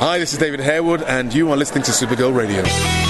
Hi, this is David Harewood, and you are listening to Supergirl Radio.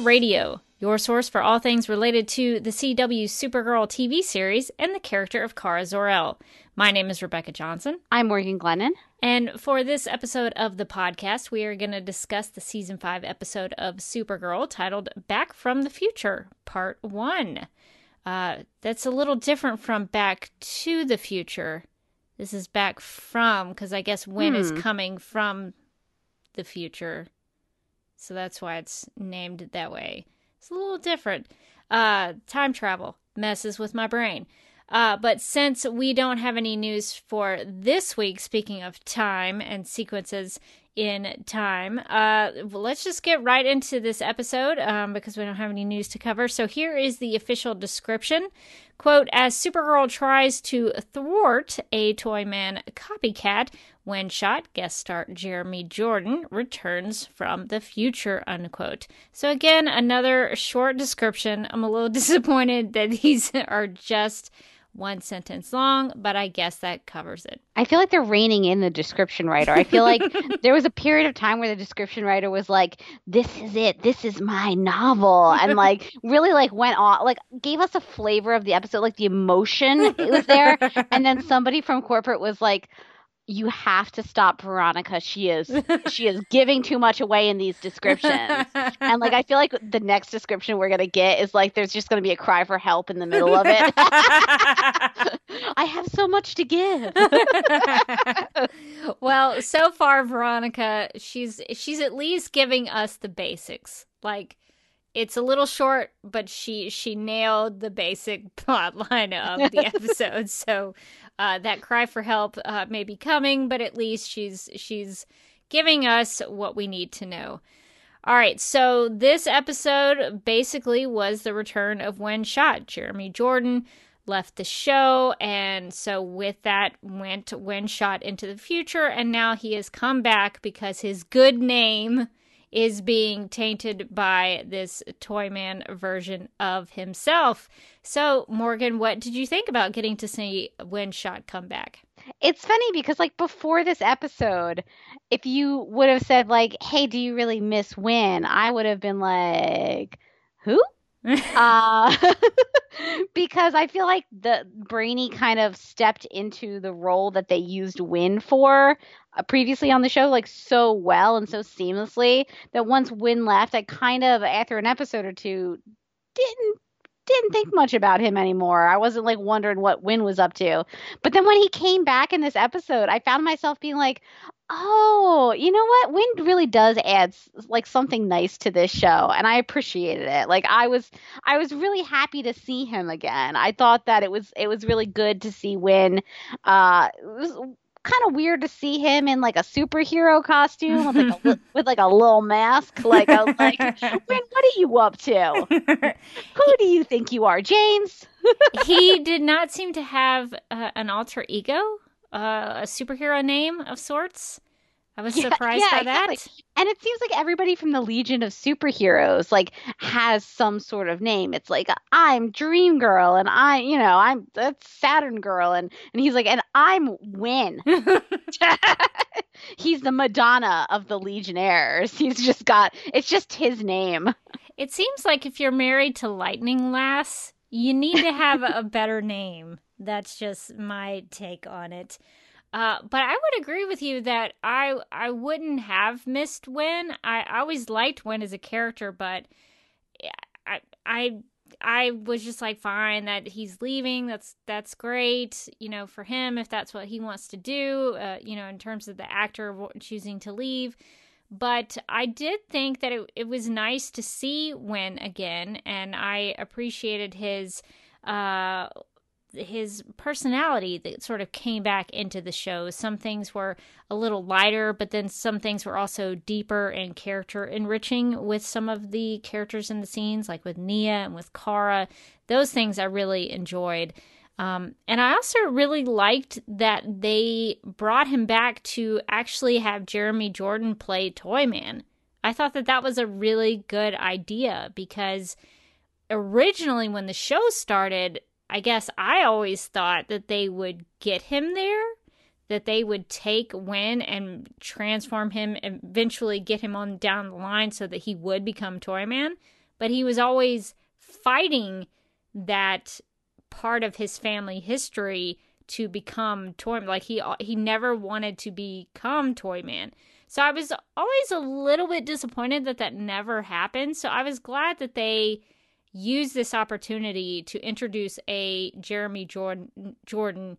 Supergirl Radio, your source for all things related to the CW Supergirl TV series and the character of Kara Zor-El. My name is Rebecca Johnson, I'm Morgan Glennon. and for this episode of the podcast, we are going to discuss the season 5 episode of Supergirl titled Back from the Future, Part 1. Uh, that's a little different from Back to the Future. This is back from, because I guess is Hmm. coming from the future. So that's why it's named that way. It's a little different. Uh, time travel messes with my brain. Uh, but since we don't have any news for this week, speaking of time and sequences in time, uh, let's just get right into this episode um, because we don't have any news to cover. So here is the official description. Quote, as Supergirl tries to thwart a Toyman copycat, Winn Schott guest star Jeremy Jordan returns from the future, unquote. So again, another short description. I'm a little disappointed that these are just one sentence long, but I guess that covers it. I feel like they're reining in the description writer. I feel like there was a period of time where the description writer was like, "This is it. This is my novel," and like really like went on, like gave us a flavor of the episode, like the emotion it was there. And then somebody from corporate was like, "You have to stop Veronica. She is she is giving too much away in these descriptions." And like I feel like the next description we're gonna get is like there's just gonna be a cry for help in the middle of it. I have so much to give. well, so far Veronica, she's she's at least giving us the basics. Like it's a little short, but she she nailed the basic plot line of the episode. so uh, that cry for help uh, may be coming, but at least she's she's giving us what we need to know. All right, so this episode basically was the return of Winn Schott. Jeremy Jordan left the show, and so with that went Winn Schott into the future, and now he has come back because his good name is being tainted by this Toyman version of himself. So, Morgan, what did you think about getting to see Winn Schott come back? It's funny because like before this episode, if you would have said like, "Hey, do you really miss Winn?" I would have been like, "Who?" Uh, because I feel like the Brainy kind of stepped into the role that they used Winn for uh, previously on the show like so well and so seamlessly that once Winn left, I kind of after an episode or two didn't didn't think much about him anymore. I wasn't like wondering what Winn was up to. But then when he came back in this episode, I found myself being like, "Oh, you know what? Winn really does add like something nice to this show." And I appreciated it. Like I was I was really happy to see him again. I thought that it was it was really good to see Winn uh it was kind of weird to see him in like a superhero costume with like a, with like a little mask like I was like Winn, what are you up to? Who do you think you are, James? he did not seem to have uh, an alter ego, uh, a superhero name of sorts. I was Yeah, surprised yeah, by that. exactly. And it seems like everybody from the Legion of Superheroes like has some sort of name. It's like I'm Dream Girl and I, you know, I'm that's Saturn Girl and and he's like and I'm Winn. he's the Madonna of the Legionnaires. He's just got it's just his name. It seems like if you're married to Lightning Lass, you need to have a better name. That's just my take on it. Uh, but I would agree with you that I I wouldn't have missed Winn. I, I always liked Winn as a character, but I I I was just like fine that he's leaving. That's that's great, you know, for him if that's what he wants to do. Uh, you know, in terms of the actor choosing to leave. But I did think that it, it was nice to see Winn again, and I appreciated his uh, his personality that sort of came back into the show. Some things were a little lighter, but then some things were also deeper and character enriching with some of the characters in the scenes, like with Nia and with Kara. Those things I really enjoyed. Um, and I also really liked that they brought him back to actually have Jeremy Jordan play Toyman. I thought that that was a really good idea because originally, when the show started, I guess I always thought that they would get him there, that they would take Winn and transform him, eventually get him on down the line so that he would become Toyman. But he was always fighting that part of his family history to become Toyman. Like he he never wanted to become Toyman. So I was always a little bit disappointed that that never happened. So I was glad that they use this opportunity to introduce a Jeremy Jordan Jordan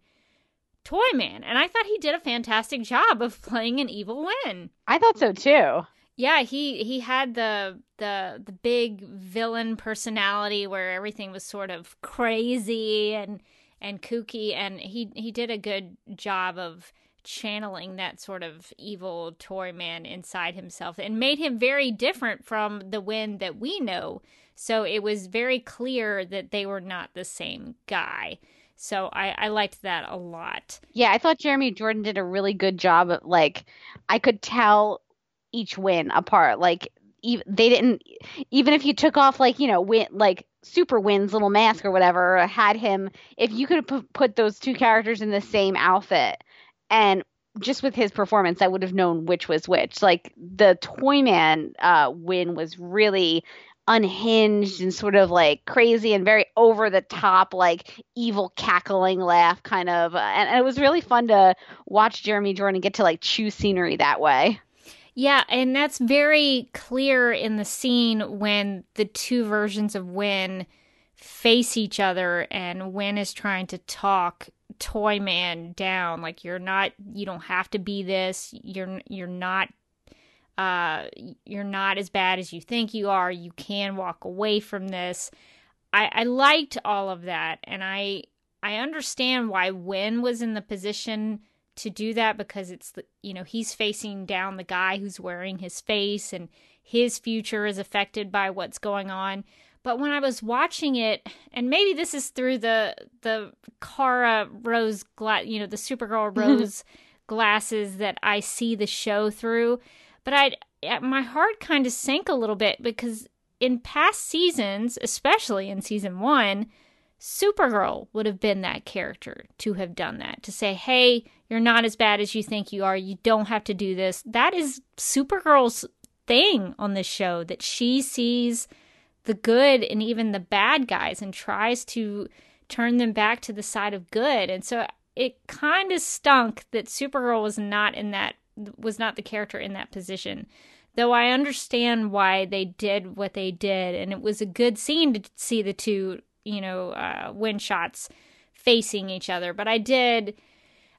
Toyman, and I thought he did a fantastic job of playing an evil Winn. I thought so too. Yeah, he he had the the the big villain personality where everything was sort of crazy and and kooky, and he he did a good job of channeling that sort of evil toy man inside himself and made him very different from the Winn that we know so it was very clear that they were not the same guy. So I, I liked that a lot. Yeah, I thought Jeremy Jordan did a really good job. Of, like, I could tell each Winn apart. Like, they didn't, even if you took off, like, you know, Winn, like Super Winn's little mask or whatever, had him, if you could put those two characters in the same outfit and just with his performance, I would have known which was which. Like the Toyman uh, Winn was really unhinged and sort of like crazy and very over the top, like evil cackling laugh kind of. Uh, and, and it was really fun to watch Jeremy Jordan get to like choose scenery that way. Yeah, and that's very clear in the scene when the two versions of Winn face each other and Winn is trying to talk Toyman down like you're not you don't have to be this you're you're not uh, you're not as bad as you think you are. You can walk away from this. I, I liked all of that, and I I understand why Winn was in the position to do that because it's the you know he's facing down the guy who's wearing his face, and his future is affected by what's going on. But when I was watching it, and maybe this is through the the Kara Rose glass, you know, the Supergirl Rose glasses that I see the show through but I my heart kind of sank a little bit because in past seasons, especially in season 1, Supergirl would have been that character to have done that. To say, "Hey, you're not as bad as you think you are. You don't have to do this." That is Supergirl's thing on this show that she sees the good and even the bad guys and tries to turn them back to the side of good. And so it kind of stunk that Supergirl was not in that was not the character in that position. Though I understand why they did what they did, and it was a good scene to see the two, you know, uh, Winn Schotts facing each other. But I did,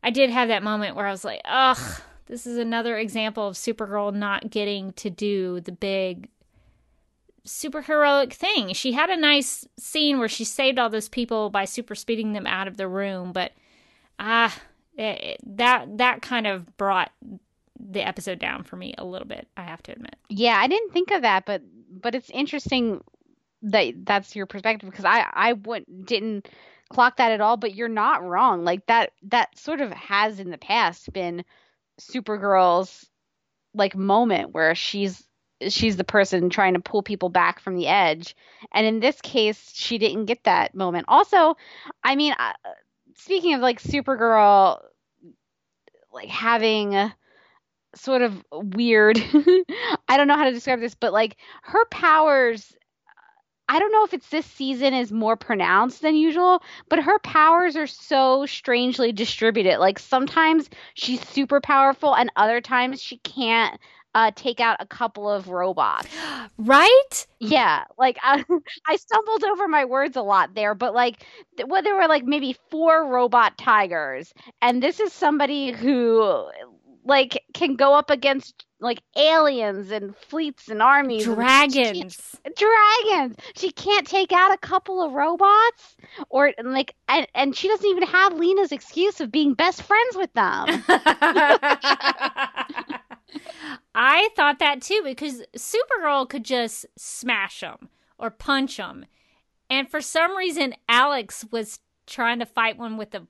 I did have that moment where I was like, ugh, this is another example of Supergirl not getting to do the big superheroic thing. She had a nice scene where she saved all those people by super speeding them out of the room, but ah, it, that that kind of brought the episode down for me a little bit. I have to admit. Yeah, I didn't think of that, but but it's interesting that that's your perspective because I I wouldn't didn't clock that at all. But you're not wrong. Like that that sort of has in the past been Supergirl's like moment where she's she's the person trying to pull people back from the edge and in this case she didn't get that moment also i mean uh, speaking of like Supergirl, like having sort of weird, I don't know how to describe this, but like her powers. I don't know if it's this season is more pronounced than usual, but her powers are so strangely distributed. Like sometimes she's super powerful, and other times she can't uh, take out a couple of robots. Right? Yeah, like I, I stumbled over my words a lot there, but like, th- well, there were like maybe four robot tigers, and this is somebody who like can go up against like aliens and fleets and armies, and she- Dragons. dragons. She can't take out a couple of robots, or like, and, and she doesn't even have Lena's excuse of being best friends with them. I thought that too because Supergirl could just smash them or punch them. And for some reason, Alex was trying to fight one with a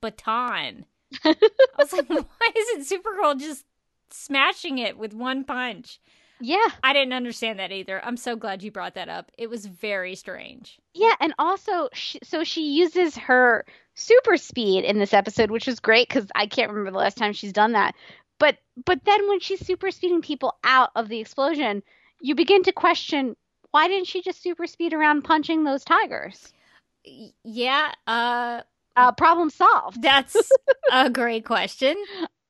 baton. I was like, why isn't Supergirl just smashing it with one punch? yeah, I didn't understand that either. I'm so glad you brought that up. It was very strange. yeah, and also, she, so she uses her super speed in this episode, which is great because I can't remember the last time she's done that. But but then when she's super speeding people out of the explosion, you begin to question why didn't she just super speed around punching those tigers? Yeah, uh, Uh, problem solved. that's a great question.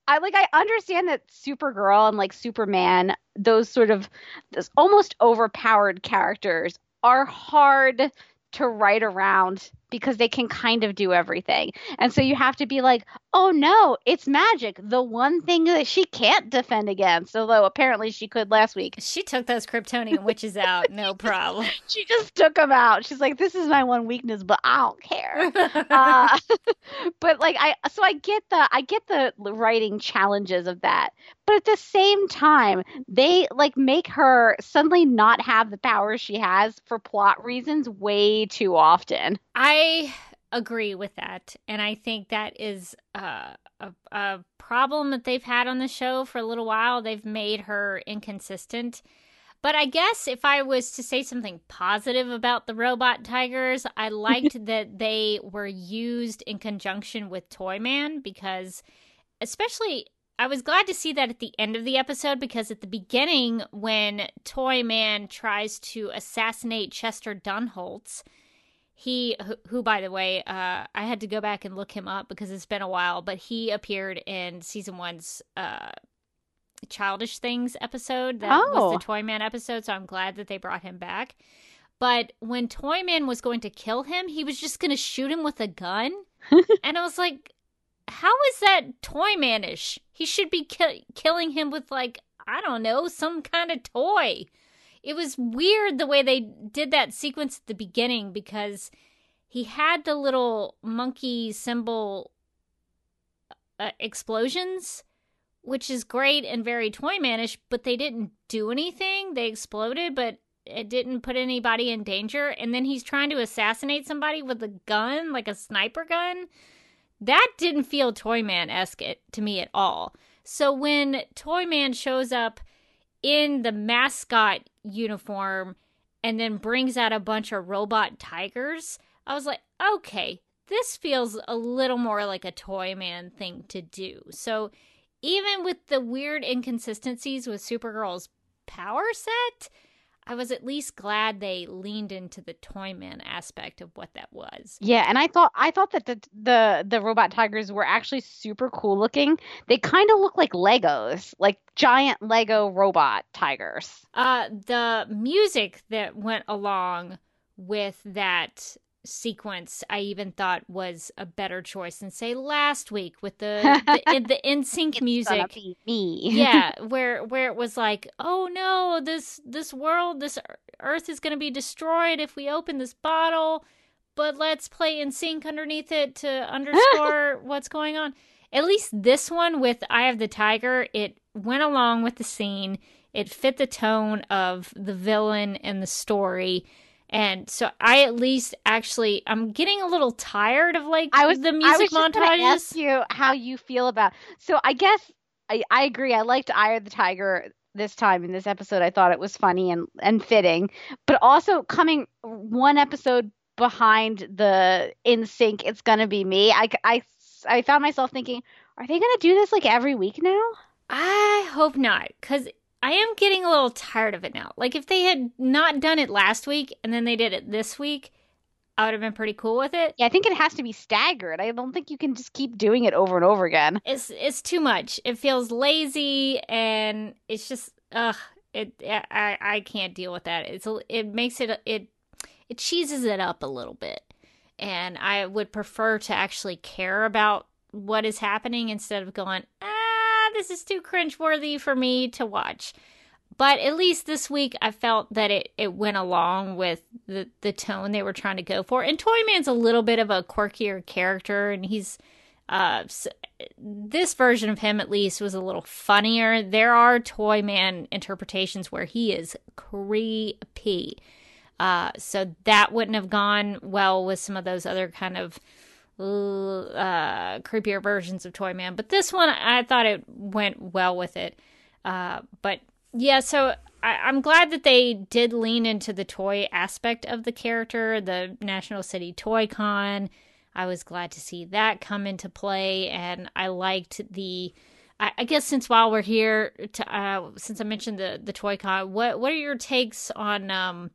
I like I understand that Supergirl and like Superman, those sort of those almost overpowered characters are hard to write around because they can kind of do everything. And so you have to be like, "Oh no, it's magic. The one thing that she can't defend against." Although apparently she could last week. She took those Kryptonian witches out, no problem. She just took them out. She's like, "This is my one weakness, but I don't care." uh, but like I so I get the I get the writing challenges of that. But at the same time, they like make her suddenly not have the powers she has for plot reasons way too often. I agree with that. And I think that is uh, a, a problem that they've had on the show for a little while. They've made her inconsistent. But I guess if I was to say something positive about the robot tigers, I liked that they were used in conjunction with Toyman because, especially, I was glad to see that at the end of the episode because at the beginning, when Toyman tries to assassinate Chester Dunholtz, he who, by the way uh i had to go back and look him up because it's been a while but he appeared in season one's uh childish things episode that Oh. was the toyman episode so i'm glad that they brought him back but when toyman was going to kill him he was just going to shoot him with a gun and i was like how is that toymanish he should be ki- killing him with like i don't know some kind of toy it was weird the way they did that sequence at the beginning because he had the little monkey cymbal uh, explosions, which is great and very Toymanish, but they didn't do anything. They exploded, but it didn't put anybody in danger. And then he's trying to assassinate somebody with a gun, like a sniper gun. That didn't feel Toyman esque to me at all. So when Toyman shows up in the mascot uniform and then brings out a bunch of robot tigers, I was like, okay, this feels a little more like a Toyman thing to do. So even with the weird inconsistencies with Supergirl's power set, I was at least glad they leaned into the Toyman aspect of what that was. Yeah, and I thought I thought that the the the robot tigers were actually super cool looking. They kind of look like Legos, like giant Lego robot tigers. Uh, the music that went along with that sequence, I even thought was a better choice than say last week with the the, the NSYNC music. me. yeah, where where it was like, oh no, this this world, this Earth is going to be destroyed if we open this bottle. But let's play NSYNC underneath it to underscore what's going on. At least this one with Eye of the Tiger, it went along with the scene. It fit the tone of the villain and the story. And so I at least actually I'm getting a little tired of like I was the music I was gonna ask you how you feel about. So I guess I, I agree. I liked Eye of the Tiger this time in this episode. I thought it was funny and and fitting, but also coming one episode behind the NSYNC. It's gonna be me. I I I found myself thinking, are they gonna do this like every week now? I hope not, because I am getting a little tired of it now. Like if they had not done it last week and then they did it this week, I would have been pretty cool with it. Yeah, I think it has to be staggered. I don't think you can just keep doing it over and over again. It's it's too much. It feels lazy and it's just ugh. It I I can't deal with that. It's it makes it it it cheeses it up a little bit, and I would prefer to actually care about what is happening instead of going ah this is too cringeworthy for me to watch. But at least this week, I felt that it, it went along with the, the tone they were trying to go for. And Toyman's a little bit of a quirkier character, and he's uh, this version of him at least was a little funnier. There are Toyman interpretations where he is creepy. Uh, so that wouldn't have gone well with some of those other kind of uh, creepier versions of Toyman. But this one, I thought it went well with it. Uh, but yeah, so I, am glad that they did lean into the toy aspect of the character, the National City Toy Con. I was glad to see that come into play, and I liked the. I, guess since while we're here, to, uh, since I mentioned the the Toy Con, what what are your takes on um,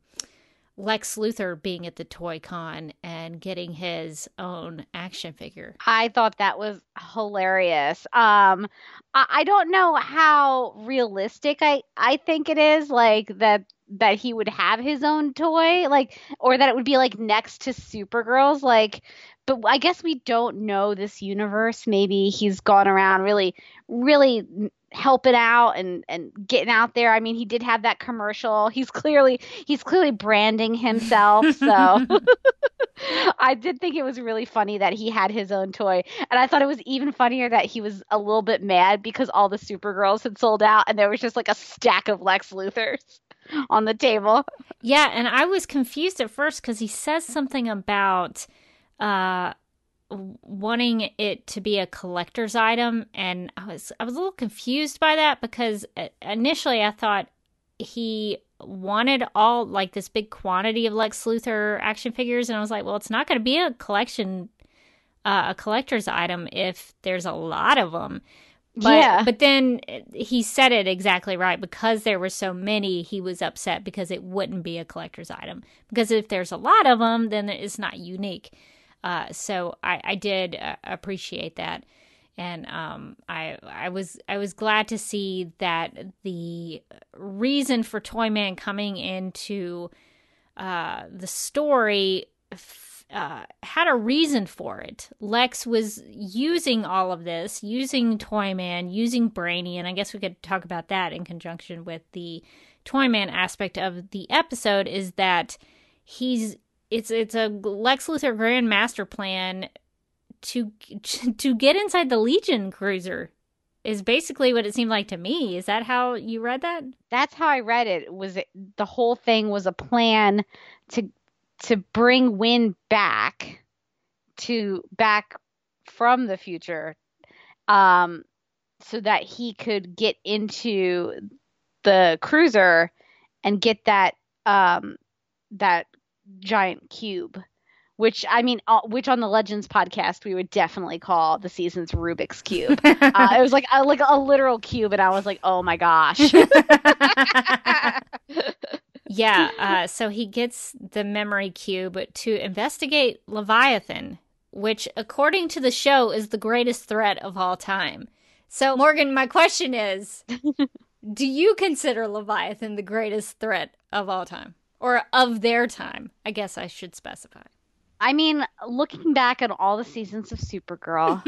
Lex Luthor being at the Toy Con and getting his own action figure. I thought that was hilarious. Um, I, I don't know how realistic I I think it is, like that that he would have his own toy, like, or that it would be like next to Supergirl's, like. But I guess we don't know this universe. Maybe he's gone around really, really helping out and and getting out there. I mean, he did have that commercial. He's clearly he's clearly branding himself. So I did think it was really funny that he had his own toy. And I thought it was even funnier that he was a little bit mad because all the Supergirls had sold out and there was just like a stack of Lex Luthors on the table. Yeah, and I was confused at first cuz he says something about uh wanting it to be a collector's item and I was I was a little confused by that because uh, initially I thought he wanted all like this big quantity of Lex Luthor action figures and I was like, well, it's not going to be a collection uh, a collector's item if there's a lot of them. But, yeah. But then uh, he said it exactly right. Because there were so many, he was upset because it wouldn't be a collector's item. Because if there's a lot of them, then it's not unique. Uh, so I, I did uh, appreciate that, and um, I I was I was glad to see that the reason for Toyman coming into uh, the story. Uh, had a reason for it. Lex was using all of this, using Toyman, using Brainy, and I guess we could talk about that in conjunction with the Toyman aspect of the episode. Is that he's it's it's a Lex Luthor grand master plan to to get inside the Legion cruiser is basically what it seemed like to me. Is that how you read that? That's how I read it. Was it the whole thing was a plan to to bring Winn back to back from the future um so that he could get into the cruiser and get that um that giant cube which I mean, uh, which on the Legends podcast we would definitely call the season's Rubik's cube. uh, it was like a, like a literal cube, and I was like, oh my gosh. yeah. Uh, so he gets the memory cube to investigate Leviathan, which, according to the show, is the greatest threat of all time. So, Morgan, my question is: Do you consider Leviathan the greatest threat of all time? Or of their time. I guess I should specify. I mean, looking back at all the seasons of Supergirl,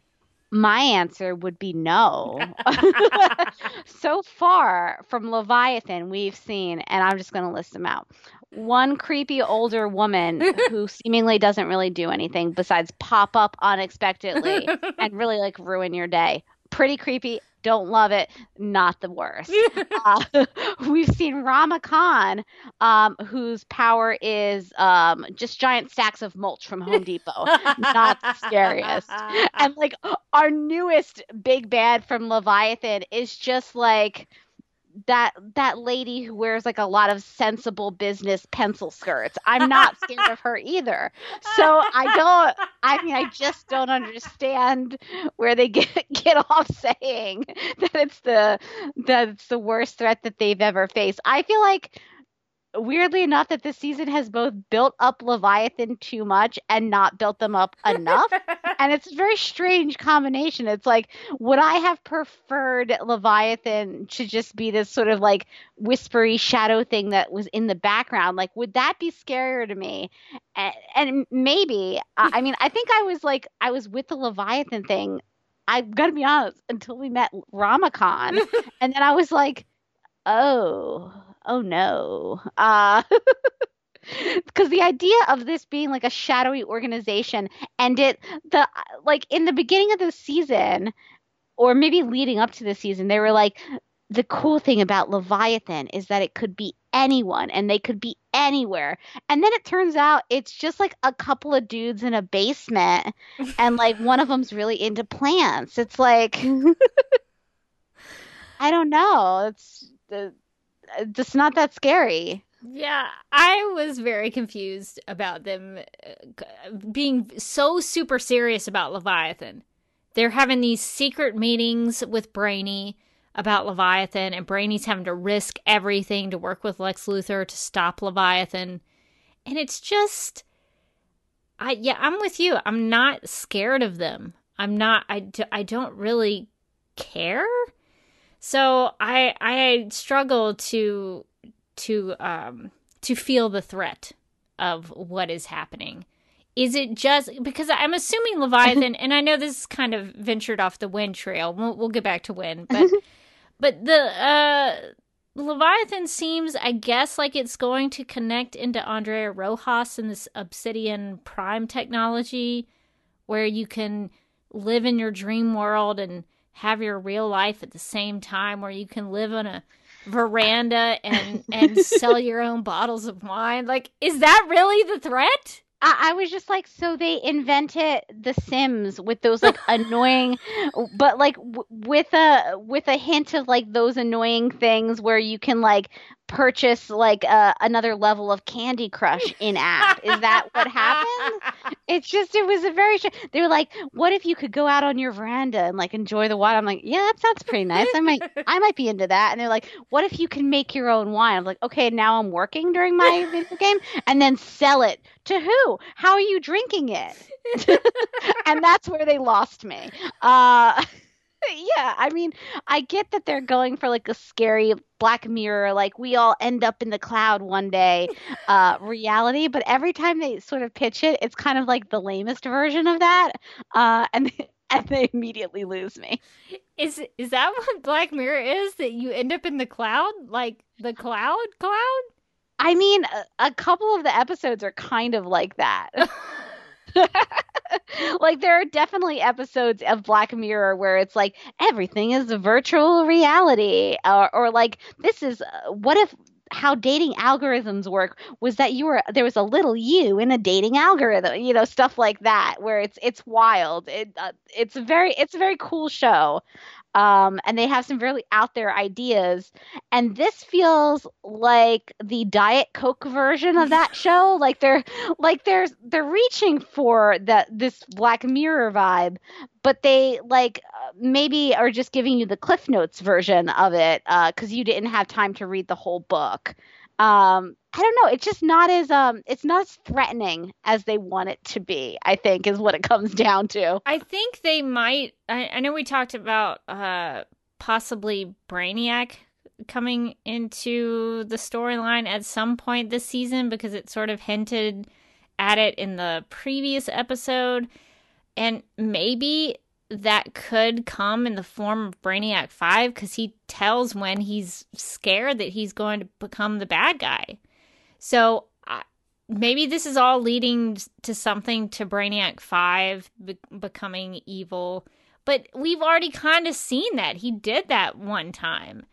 my answer would be no. so far from Leviathan, we've seen, and I'm just going to list them out. One creepy older woman who seemingly doesn't really do anything besides pop up unexpectedly and really like ruin your day. Pretty creepy don't love it, not the worst. uh, we've seen Rama Khan, um, whose power is um, just giant stacks of mulch from Home Depot, not the scariest. And like our newest big bad from Leviathan is just like that that lady who wears like a lot of sensible business pencil skirts. I'm not scared of her either. So I don't I mean I just don't understand where they get get off saying that it's the that it's the worst threat that they've ever faced. I feel like weirdly enough that this season has both built up Leviathan too much and not built them up enough. and it's a very strange combination. It's like, would I have preferred Leviathan to just be this sort of like whispery shadow thing that was in the background? Like, would that be scarier to me? And, and maybe, I mean, I think I was like, I was with the Leviathan thing. I've got to be honest, until we met Rama Khan. and then I was like, oh, oh no. Uh, because the idea of this being like a shadowy organization and it the like in the beginning of the season or maybe leading up to the season they were like the cool thing about leviathan is that it could be anyone and they could be anywhere. And then it turns out it's just like a couple of dudes in a basement and like one of them's really into plants. It's like i don't know. It's uh, just not that scary. Yeah, I was very confused about them uh, being so super serious about Leviathan. They're having these secret meetings with Brainy about Leviathan, and Brainy's having to risk everything to work with Lex Luthor to stop Leviathan. And it's just, I yeah, I'm with you. I'm not scared of them. I'm not. I I don't really care. So I I struggle to to um to feel the threat of what is happening. Is it just because I'm assuming Leviathan, and I know this is kind of ventured off the Winn trail. We'll, we'll get back to Winn but but the uh, Leviathan seems, I guess, like it's going to connect into Andrea Rojas and this Obsidian Prime technology, where you can live in your dream world and have your real life at the same time where you can live on a veranda and and sell your own bottles of wine. Like is that really the threat? I, I was just like, so they invented The Sims with those like annoying, but like w- with a with a hint of like those annoying things where you can like purchase like uh, another level of Candy Crush in app. Is that what happened? It's just it was a very they were like, what if you could go out on your veranda and like enjoy the water? I'm like, yeah, that sounds pretty nice. I might I might be into that. And they're like, what if you can make your own wine? I'm like, okay, now I'm working during my video game and then sell it to who? How are you drinking it? and that's where they lost me. Uh yeah, I mean, I get that they're going for like a scary Black Mirror, like we all end up in the cloud one day uh, reality, but every time they sort of pitch it, it's kind of like the lamest version of that, uh, and and they immediately lose me. Is is that what Black Mirror is? That you end up in the cloud, like the cloud cloud? I mean, a, a couple of the episodes are kind of like that. like there are definitely episodes of Black Mirror where it's like everything is virtual reality or or like this is uh, what if how dating algorithms work was that you were there was a little you in a dating algorithm you know stuff like that where it's it's wild. It uh, it's very it's a very cool show um, and they have some really out there ideas. And this feels like the Diet Coke version of that show. Like they're like they're they're reaching for that this Black Mirror vibe, but they like uh, maybe are just giving you the Cliff Notes version of it because uh, you didn't have time to read the whole book um i don't know. It's just not as um it's not as threatening as they want it to be i think is what it comes down to. I think they might i, I know we talked about uh possibly brainiac coming into the storyline at some point this season because it sort of hinted at it in the previous episode. And maybe that could come in the form of Brainiac 5 because he tells Winn he's scared that he's going to become the bad guy. So uh, maybe this is all leading to something to Brainiac 5 be- becoming evil. But we've already kind of seen that. He did that one time.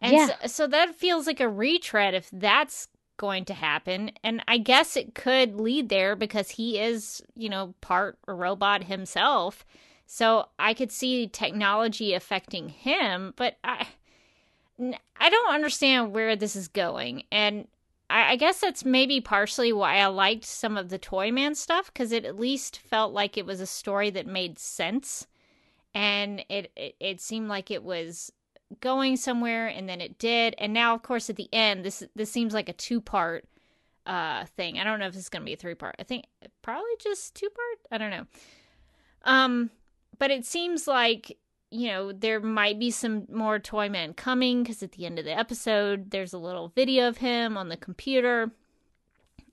And yeah. so, so that feels like a retread if that's going to happen. And I guess it could lead there because he is, you know, part robot himself. So I could see technology affecting him, but I I don't understand where this is going, and I, I guess that's maybe partially why I liked some of the Toyman stuff because it at least felt like it was a story that made sense, and it, it it seemed like it was going somewhere, and then it did, and now of course at the end this this seems like a two part uh thing. I don't know if it's gonna be a three part. I think probably just two part. I don't know. Um, but it seems like you know, there might be some more Toyman coming because at the end of the episode, there's a little video of him on the computer.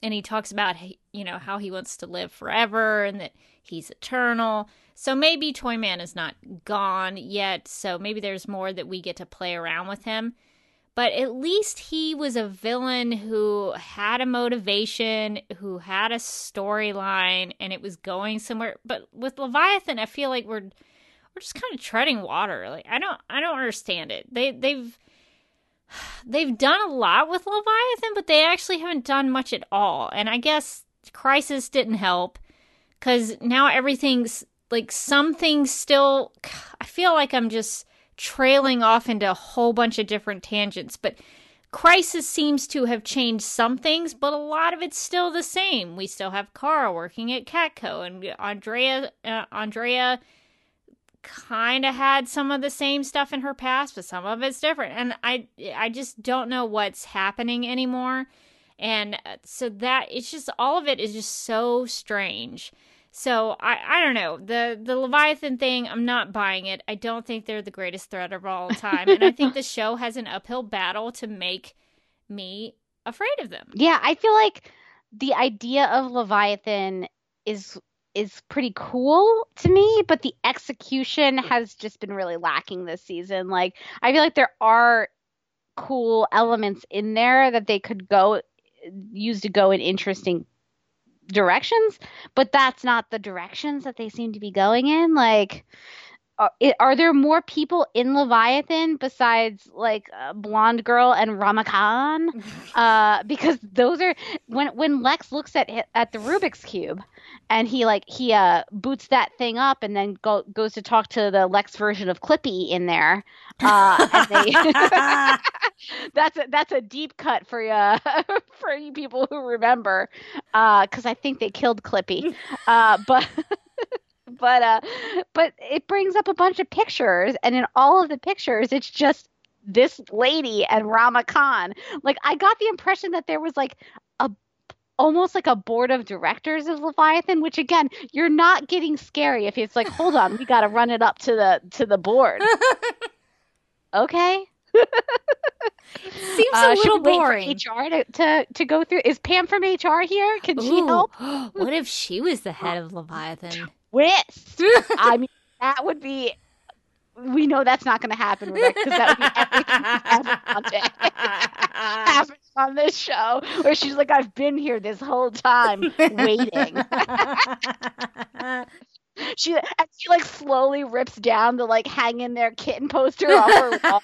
And he talks about, you know, how he wants to live forever and that he's eternal. So maybe Toyman is not gone yet. So maybe there's more that we get to play around with him. But at least he was a villain who had a motivation, who had a storyline, and it was going somewhere. But with Leviathan, I feel like we're we're just kind of treading water. Like I don't I don't understand it. They they've they've done a lot with Leviathan, but they actually haven't done much at all. And I guess Crisis didn't help cuz now everything's like some things still I feel like I'm just trailing off into a whole bunch of different tangents, but Crisis seems to have changed some things, but a lot of it's still the same. We still have Kara working at Catco, and Andrea, uh, Andrea kind of had some of the same stuff in her past, but some of it's different. And I I just don't know what's happening anymore. And uh, so that it's just all of it is just so strange. So I I don't know. The the Leviathan thing, I'm not buying it. I don't think they're the greatest threat of all time. and I think the show has an uphill battle to make me afraid of them. Yeah, I feel like the idea of Leviathan is is pretty cool to me, but the execution has just been really lacking this season. Like I feel like there are cool elements in there that they could go use to go in interesting directions, but that's not the directions that they seem to be going in. Like are, are there more people in Leviathan besides like uh, Blonde Girl and Rama Khan? uh, because those are when when Lex looks at at the Rubik's cube, and he like he uh boots that thing up and then go, goes to talk to the Lex version of Clippy in there. Uh, they, that's a, that's a deep cut for you for you people who remember, because uh, I think they killed Clippy, uh, but but uh but it brings up a bunch of pictures and in all of the pictures it's just this lady and Rama Khan. Like I got the impression that there was like almost like a board of directors of Leviathan, which again, you're not getting scary if it's like, hold on, we gotta run it up to the to the board. okay. Seems uh, a little boring. HR to, to to go through. Is Pam from HR here? Can Ooh, she help? what if she was the head of Leviathan? twist. I mean, that would be. We know that's not going to happen, Rebecca, because that would be everything on this show, where she's like, "I've been here this whole time, waiting." she and she like slowly rips down the like hang in there kitten poster off her wall,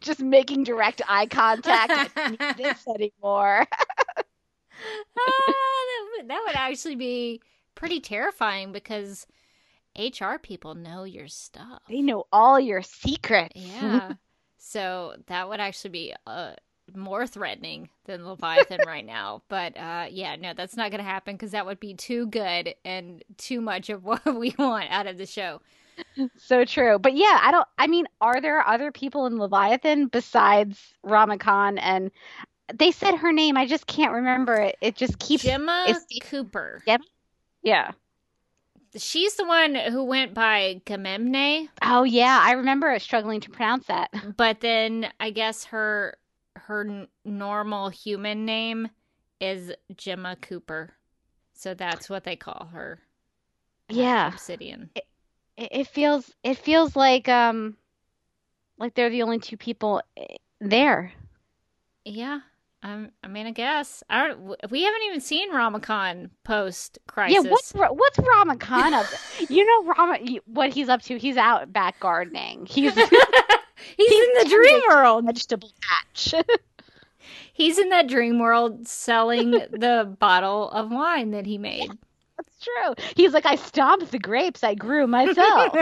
just making direct eye contact. this anymore. uh, that, would, that would actually be pretty terrifying because HR people know your stuff. They know all your secrets. Yeah. so that would actually be uh, more threatening than Leviathan right now. But uh, yeah, no, that's not going to happen because that would be too good and too much of what we want out of the show. So true. But yeah, I don't, I mean, are there other people in Leviathan besides Rama Khan and they said her name. I just can't remember it. It just keeps Gemma Cooper. Yep. Yeah. She's the one who went by Gamemnae. Oh yeah, I remember struggling to pronounce that. But then I guess her her n- normal human name is Gemma Cooper. So that's what they call her. Yeah. Obsidian. It, it feels it feels like um like they're the only two people eh, there. Yeah. Um, I mean, I guess I don't. We haven't even seen Rama Khan post crisis. Yeah, what's what's Rama Khan up? you know, Rama, what he's up to? He's out back gardening. He's he's, he's in the dream world. Vegetable patch. he's in that dream world selling the bottle of wine that he made. That's true. He's like, I stomped the grapes I grew myself.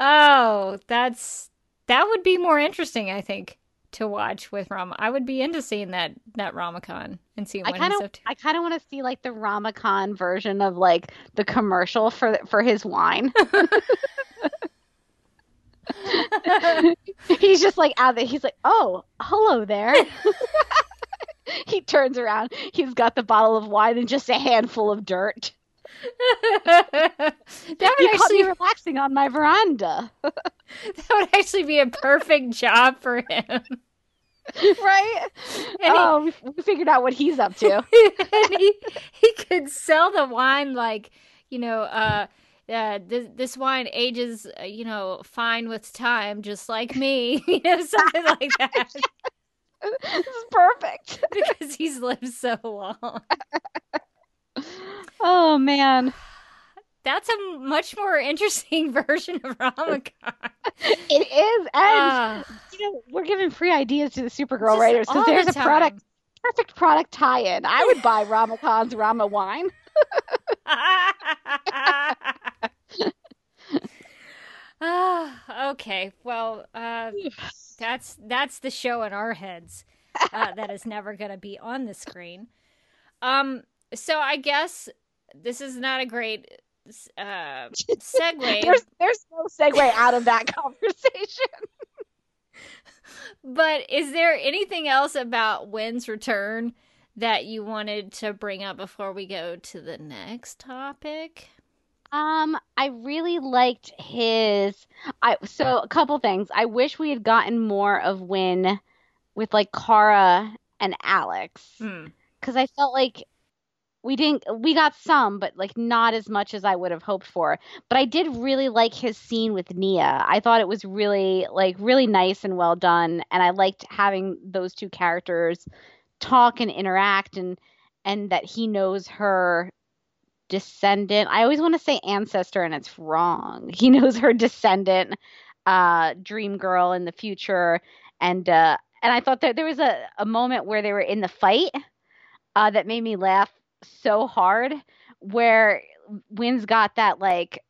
oh, that's that would be more interesting, I think, to watch with Rama. I would be into seeing that that Rama Khan and seeing I kind of. I kind of want to see like the Rama Khan version of like the commercial for for his wine. he's just like out there. He's like, oh, hello there. he turns around. He's got the bottle of wine and just a handful of dirt. that would caught actually be relaxing on my veranda, that would actually be a perfect job for him. right? And oh, we, we figured out what he's up to. and he he could sell the wine like you know uh uh, this, this wine ages, uh, you know, fine with time, just like me, you know, something like that, this is perfect. because he's lived so long. Oh man, That's a much more interesting version of Ramadan. it is, and Ah. you know we're giving free ideas to the Supergirl writers because the there's a product, perfect product tie-in. I would buy Rama Khan's Rama wine. Ah, okay. Well, uh, that's that's the show in our heads uh, that is never going to be on the screen. Um. So I guess this is not a great uh, segue, There's there's no segue out of that conversation. but is there anything else about Winn's return that you wanted to bring up before we go to the next topic? Um, I really liked his. I so a couple things. I wish we had gotten more of Winn with like Kara and Alex Hmm. because I felt like we didn't. We got some, but like not as much as I would have hoped for. But I did really like his scene with Nia. I thought it was really like really nice and well done, and I liked having those two characters talk and interact, and and that he knows her descendant. I always want to say ancestor and it's wrong. He knows her descendant, uh, dream girl in the future. And uh and I thought that there was a, a moment where they were in the fight uh that made me laugh so hard where Winn's got that like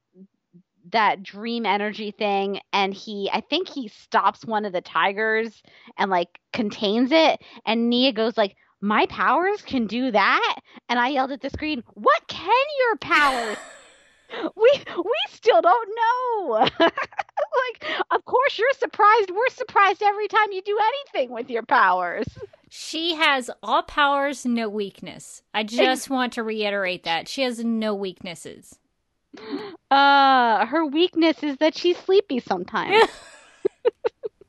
that dream energy thing and he I think he stops one of the tigers and like contains it and Nia goes like my powers can do that? And I yelled at the screen what can your powers we we still don't know like of course you're surprised we're surprised every time you do anything with your powers She has all powers, no weakness. I just want to reiterate that. She has no weaknesses. uh her weakness is that she's sleepy sometimes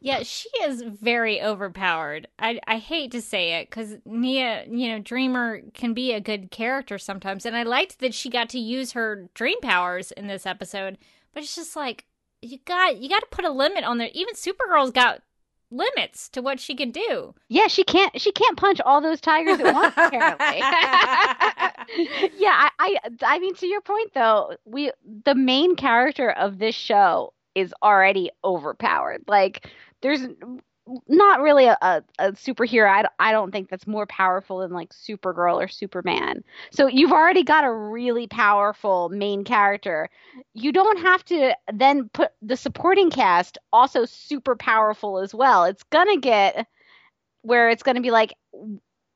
Yeah, she is very overpowered. I I hate to say it because Nia, you know, Dreamer can be a good character sometimes, and I liked that she got to use her dream powers in this episode. But it's just like you got you got to put a limit on there. Even Supergirl's got limits to what she can do. Yeah, she can't. She can't punch all those tigers at once. Apparently. yeah, I, I. I mean, to your point though, we the main character of this show is already overpowered. Like, there's not really a, a, a superhero. I, I don't think that's more powerful than like Supergirl or Superman. So you've already got a really powerful main character. You don't have to then put the supporting cast also super powerful as well. It's gonna get where it's gonna be like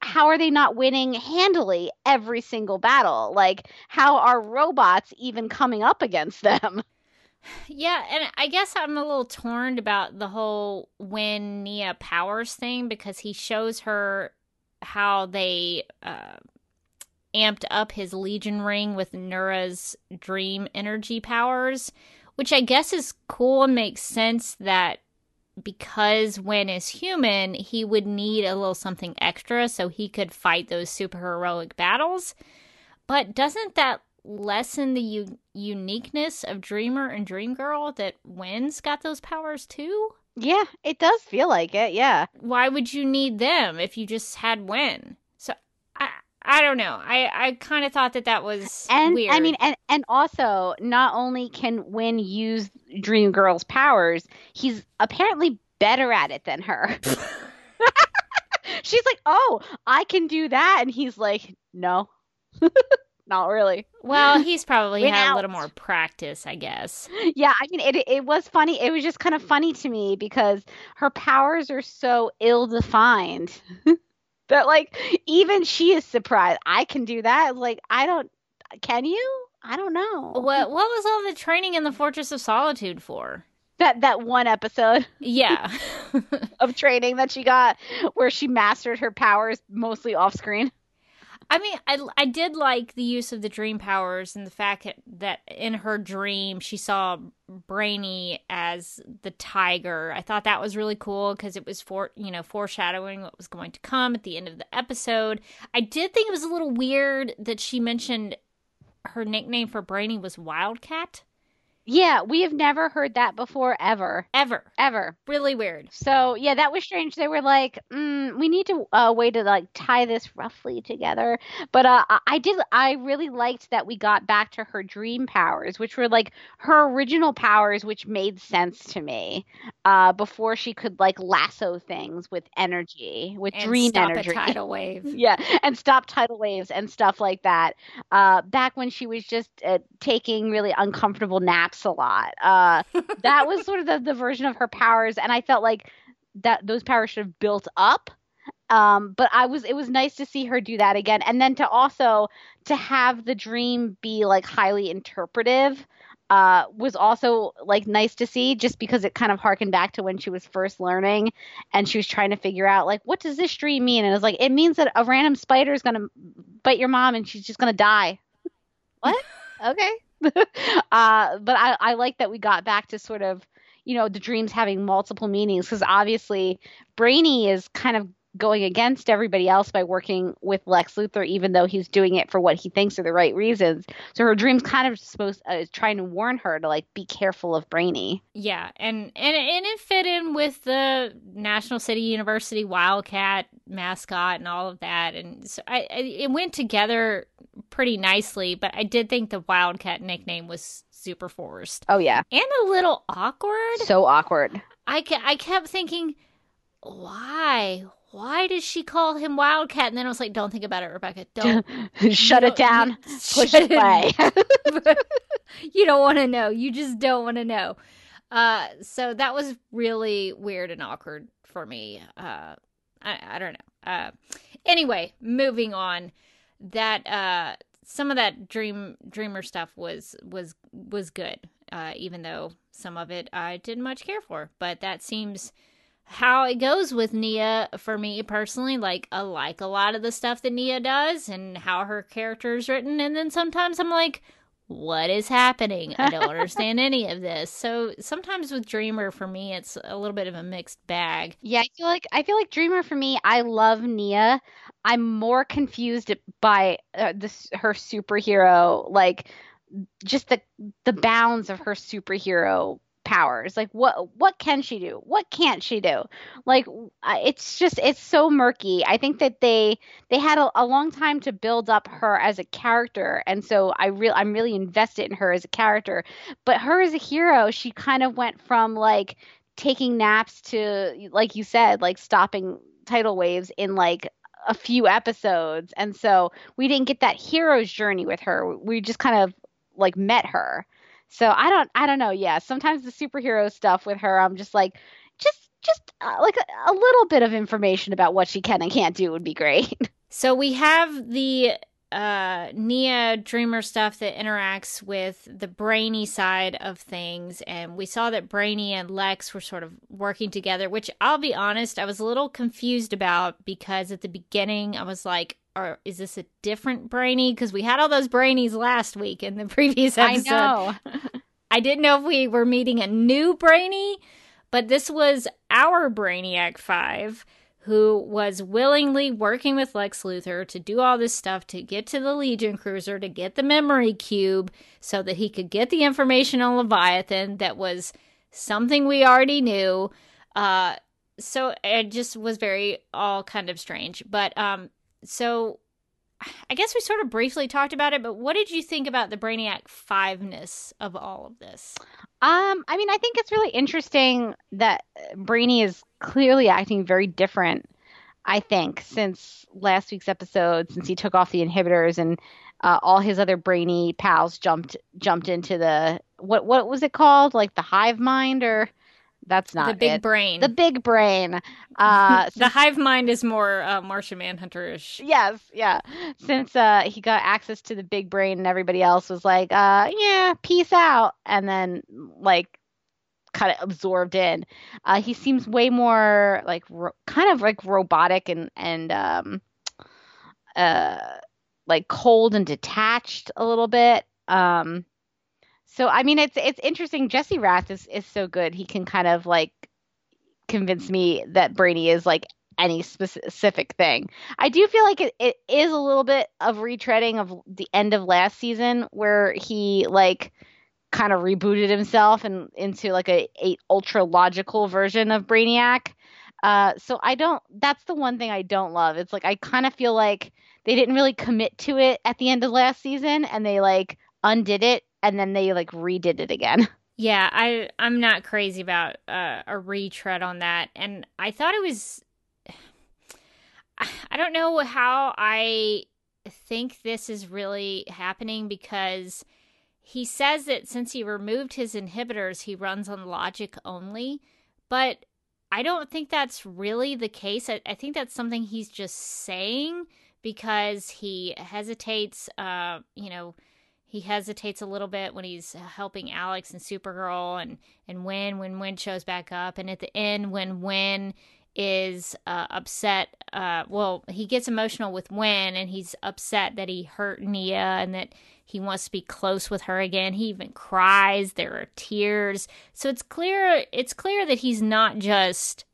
how are they not winning handily every single battle? Like, how are robots even coming up against them? Yeah, and I guess I'm a little torn about the whole Winn Nia powers thing because he shows her how they uh, amped up his Legion ring with Nura's dream energy powers, which I guess is cool and makes sense that because Winn is human, he would need a little something extra so he could fight those super heroic battles. But doesn't that lessen the u- uniqueness of Dreamer and Dream Girl that Winn's got those powers too? Yeah, it does feel like it. Yeah. Why would you need them if you just had Winn? So I I don't know. I I kind of thought that that was And weird. I mean, and and also, not only can Winn use Dream Girl's powers, he's apparently better at it than her. she's like, "Oh, I can do that," and he's like, "No, not really." Well, he's probably Went had a little more practice, I guess. Yeah, I mean, it it was funny. It was just kind of funny to me because her powers are so ill defined that like even she is surprised. I can do that. Like I don't. Can you? I don't know. What what was all the training in the Fortress of Solitude for? That that one episode Yeah. of training that she got where she mastered her powers mostly off screen. I mean, I, I did like the use of the dream powers and the fact that, that in her dream she saw Brainy as the tiger. I thought that was really cool because it was for you know foreshadowing what was going to come at the end of the episode. I did think it was a little weird that she mentioned her nickname for Brainy was Wildcat. Yeah, we have never heard that before ever. Ever. Ever. Really weird. So yeah, that was strange. They were like, mm, we need to a way to like tie this roughly together. But uh, I- did. I really liked that we got back to her dream powers, which were like her original powers, which made sense to me. Uh, before she could like lasso things with energy, with And dream stop energy. tidal wave. yeah, and stop tidal waves and stuff like that. Uh, back when she was just uh, taking really uncomfortable naps a lot. Uh, that was sort of the, the version of her powers, and I felt like that those powers should have built up. Um, but I was it was nice to see her do that again, and then to also to have the dream be like highly interpretive. Uh, was also like nice to see just because it kind of harkened back to when she was first learning and she was trying to figure out like what does this dream mean and it was like it means that a random spider is gonna bite your mom and she's just gonna die what okay uh but i i like that we got back to sort of you know the dreams having multiple meanings because obviously brainy is kind of going against everybody else by working with lex luthor even though he's doing it for what he thinks are the right reasons so her dreams kind of supposed uh, is trying to warn her to like be careful of brainy Yeah, and and and it fit in with the National City University Wildcat mascot and all of that, and so I, I it went together pretty nicely. But I did think the Wildcat nickname was super forced oh yeah and a little awkward. so awkward I I kept thinking, why? Why did she call him Wildcat? And then I was like, don't think about it, Rebecca. Don't shut you it down push it away you don't want to know. You just don't want to know. Uh, so that was really weird and awkward for me. Uh, I, I don't know. Uh, anyway, moving on. That uh, some of that dream dreamer stuff was was was good. Uh, even though some of it I didn't much care for, but that seems how it goes with Nia for me personally. Like I like a lot of the stuff that Nia does and how her character is written, and then sometimes I'm like, what is happening? I don't understand any of this. So sometimes with Dreamer for me it's a little bit of a mixed bag. Yeah, I feel like I feel like Dreamer for me. I love Nia. I'm more confused by uh, this her superhero, like just the the bounds of her superhero powers. Like what what can she do? What can't she do? Like it's just it's so murky. I think that they they had a, a long time to build up her as a character, and so I real I'm really invested in her as a character. But her as a hero, she kind of went from like taking naps to like you said like stopping tidal waves in like a few episodes and so we didn't get that hero's journey with her we just kind of like met her so i don't i don't know yeah sometimes the superhero stuff with her i'm just like just just uh, like a, a little bit of information about what she can and can't do would be great. So we have the uh Nia Dreamer stuff that interacts with the brainy side of things and we saw that Brainy and Lex were sort of working together, which I'll be honest, I was a little confused about because at the beginning I was like, or is this a different Brainy? Because we had all those Brainies last week in the previous episode. i know I didn't know if we were meeting a new Brainy, but this was our Brainiac 5 who was willingly working with Lex Luthor to do all this stuff to get to the Legion Cruiser, to get the memory cube, so that he could get the information on Leviathan that was something we already knew. Uh, so it just was very all kind of strange. But um, so I guess we sort of briefly talked about it, but what did you think about the Brainiac fiveness of all of this? Um, I mean, I think it's really interesting that uh, Brainy is clearly acting very different I think, since last week's episode, since he took off the inhibitors and uh, all his other brainy pals jumped jumped into the what what was it called? Like the hive mind or that's not the big it. brain. The big brain. Uh, the hive mind is more uh, Martian Manhunter-ish. yes, yeah. Since uh, he got access to the big brain and everybody else was like, uh, yeah, peace out, and then like kind of absorbed in. Uh, he seems way more like ro- kind of like robotic and and um, uh, like cold and detached a little bit. Um, so I mean, it's it's interesting. Jesse Rath is is so good. He can kind of like convince me that Brainy is like any specific thing. I do feel like it, it is a little bit of retreading of the end of last season where he like kind of rebooted himself and into like a, a ultra logical version of Brainiac. Uh, so I don't. That's the one thing I don't love. It's like I kind of feel like they didn't really commit to it at the end of last season, and they like undid it, and then they like redid it again. Yeah, I I'm not crazy about uh, a retread on that, and I thought it was. I don't know how I think this is really happening because he says that since he removed his inhibitors, he runs on logic only, but I don't think that's really the case. I, I think that's something he's just saying because he hesitates. Uh, you know he hesitates a little bit when he's helping Alex and Supergirl and and when when Winn shows back up. And at the end when when is uh, upset uh, well he gets emotional with Winn and he's upset that he hurt Nia and that he wants to be close with her again. He even cries. There are tears. So it's clear it's clear that he's not just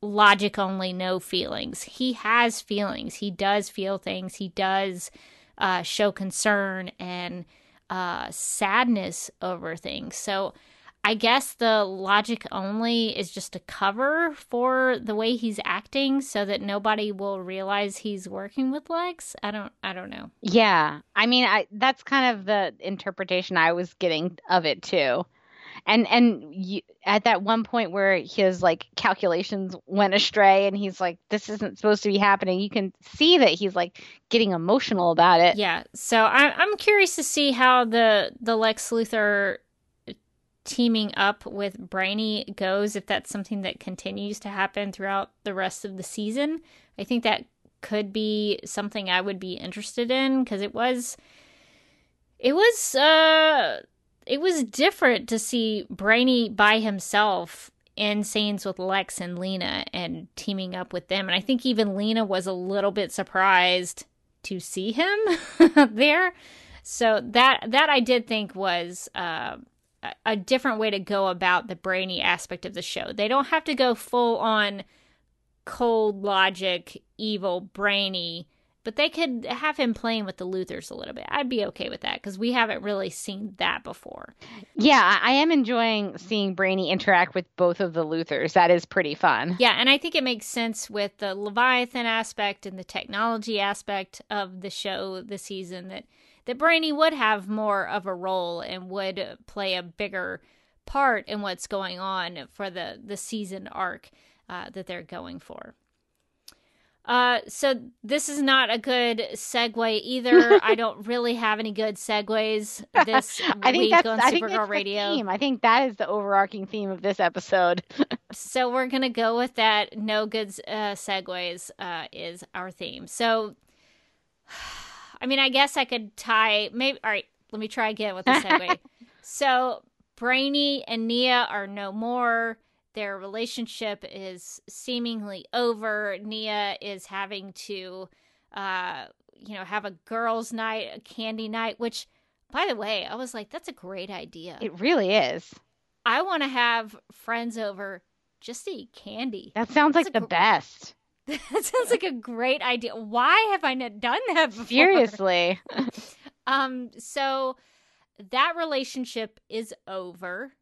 logic only no feelings. He has feelings. He does feel things. He does uh, show concern and uh, sadness over things. So I guess the logic only is just a cover for the way he's acting so that nobody will realize he's working with Lex. I don't I don't know. Yeah. I mean, I that's kind of the interpretation I was getting of it too and and you, at that one point where his like calculations went astray and he's like this isn't supposed to be happening you can see that he's like getting emotional about it. Yeah. So I, i'm curious to see how the the lex luthor teaming up with brainy goes if that's something that continues to happen throughout the rest of the season. I think that could be something i would be interested in because it was it was uh it was different to see Brainy by himself in scenes with Lex and Lena and teaming up with them. And I think even Lena was a little bit surprised to see him there. So that that I did think was uh, a different way to go about the brainy aspect of the show. They don't have to go full on cold logic, evil, brainy but they could have him playing with the Luthors a little bit. I'd be okay with that because we haven't really seen that before. Yeah, I am enjoying seeing Brainy interact with both of the Luthors. That is pretty fun. Yeah, and I think it makes sense with the Leviathan aspect and the technology aspect of the show this season that that Brainy would have more of a role and would play a bigger part in what's going on for the the season arc uh, that they're going for. Uh, so this is not a good segue either. I don't really have any good segues this I think week that's, on I Supergirl Radio. Theme. I think that is the overarching theme of this episode. so we're gonna go with that. No good uh, segues uh, is our theme. So, I mean, I guess I could tie. Maybe all right. Let me try again with the segue. so Brainy and Nia are no more their relationship is seemingly over. Nia is having to, uh, you know, have a girls' night, a candy night, which, by the way, I was like, that's a great idea. It really is. I want to have friends over just to eat candy. That sounds that's like the gr- best. That sounds like a great idea. Why have I not done that before? Seriously. um, so that relationship is over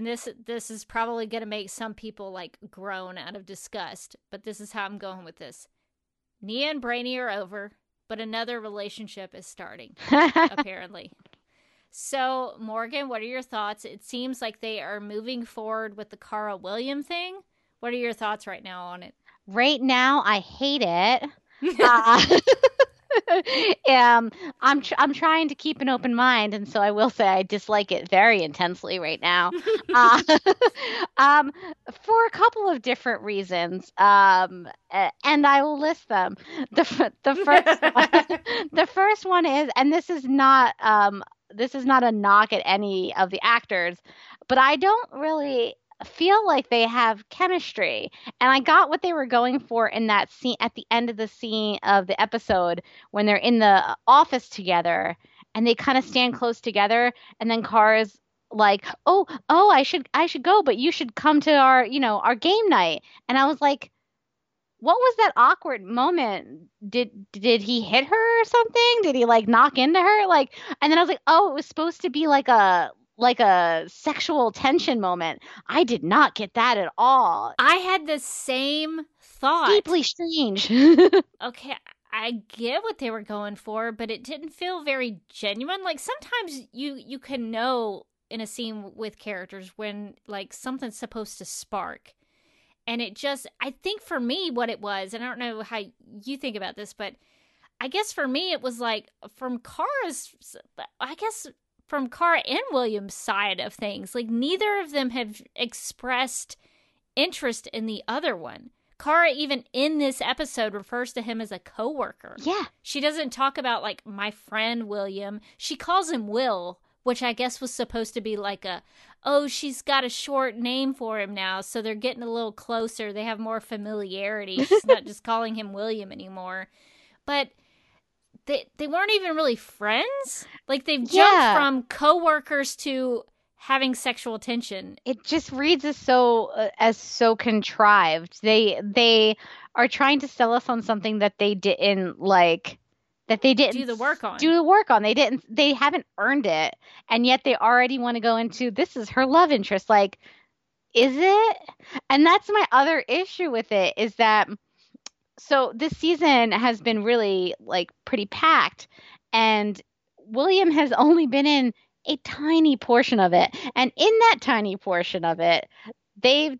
and this this is probably going to make some people like groan out of disgust, but this is how I'm going with this. Nia and Brainy are over, but another relationship is starting, apparently. So, Morgan, what are your thoughts? It seems like they are moving forward with the Kara William thing, What are your thoughts right now on it? Right now, I hate it. uh, um, I'm tr- I'm trying to keep an open mind, and so I will say I dislike it very intensely right now, uh, um, for a couple of different reasons. Um, and I will list them. the The first one, the first one is, and this is not um this is not a knock at any of the actors, but I don't really feel like they have chemistry. And I got what they were going for in that scene at the end of the scene of the episode when they're in the uh, office together and they kind of stand close together and then Kara's like, "Oh, oh, I should I should go, but you should come to our, you know, our game night." And I was like, what was that awkward moment? Did did he hit her or something? Did he like knock into her? Like and then I was like, "Oh, it was supposed to be like a like a sexual tension moment. I did not get that at all. I had the same thought. Deeply strange. okay, I get what they were going for, but it didn't feel very genuine. Like sometimes you you can know in a scene with characters when like something's supposed to spark. And it just I think for me what it was, and I don't know how you think about this, but I guess for me it was like from Kara's I guess from Kara and William's side of things. Like neither of them have expressed interest in the other one. Kara even in this episode refers to him as a coworker. Yeah. She doesn't talk about like my friend William. She calls him Will, which I guess was supposed to be like a oh, she's got a short name for him now, so they're getting a little closer. They have more familiarity. She's not just calling him William anymore. But they they weren't even really friends. Like they've jumped yeah. from coworkers to having sexual tension. It just reads as so uh, as so contrived. They they are trying to sell us on something that they didn't like that they didn't do the work on. Do the work on. They didn't they haven't earned it. And yet they already want to go into this is her love interest like is it? And that's my other issue with it is that so this season has been really like pretty packed and William has only been in a tiny portion of it. And in that tiny portion of it, they've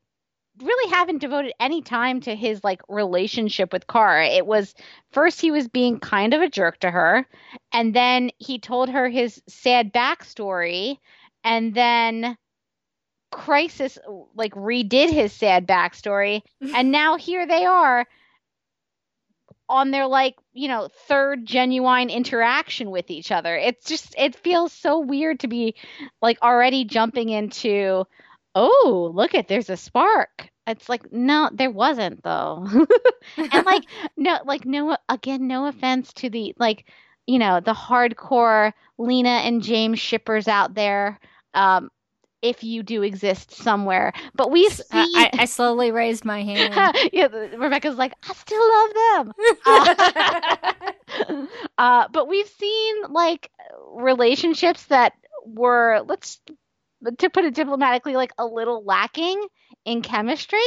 really haven't devoted any time to his like relationship with Kara. It was first he was being kind of a jerk to her, and then he told her his sad backstory, and then Crisis like redid his sad backstory, and now here they are on their like you know third genuine interaction with each other. It's just it feels so weird to be like already jumping into oh look at there's a spark. It's like no there wasn't though. And like no like no again no offense to the like you know the hardcore lena and james shippers out there. Um if you do exist somewhere. But we've seen. I, I slowly raised my hand. yeah, Rebecca's like, I still love them. uh, uh, but we've seen like relationships that were, let's to put it diplomatically, like a little lacking in chemistry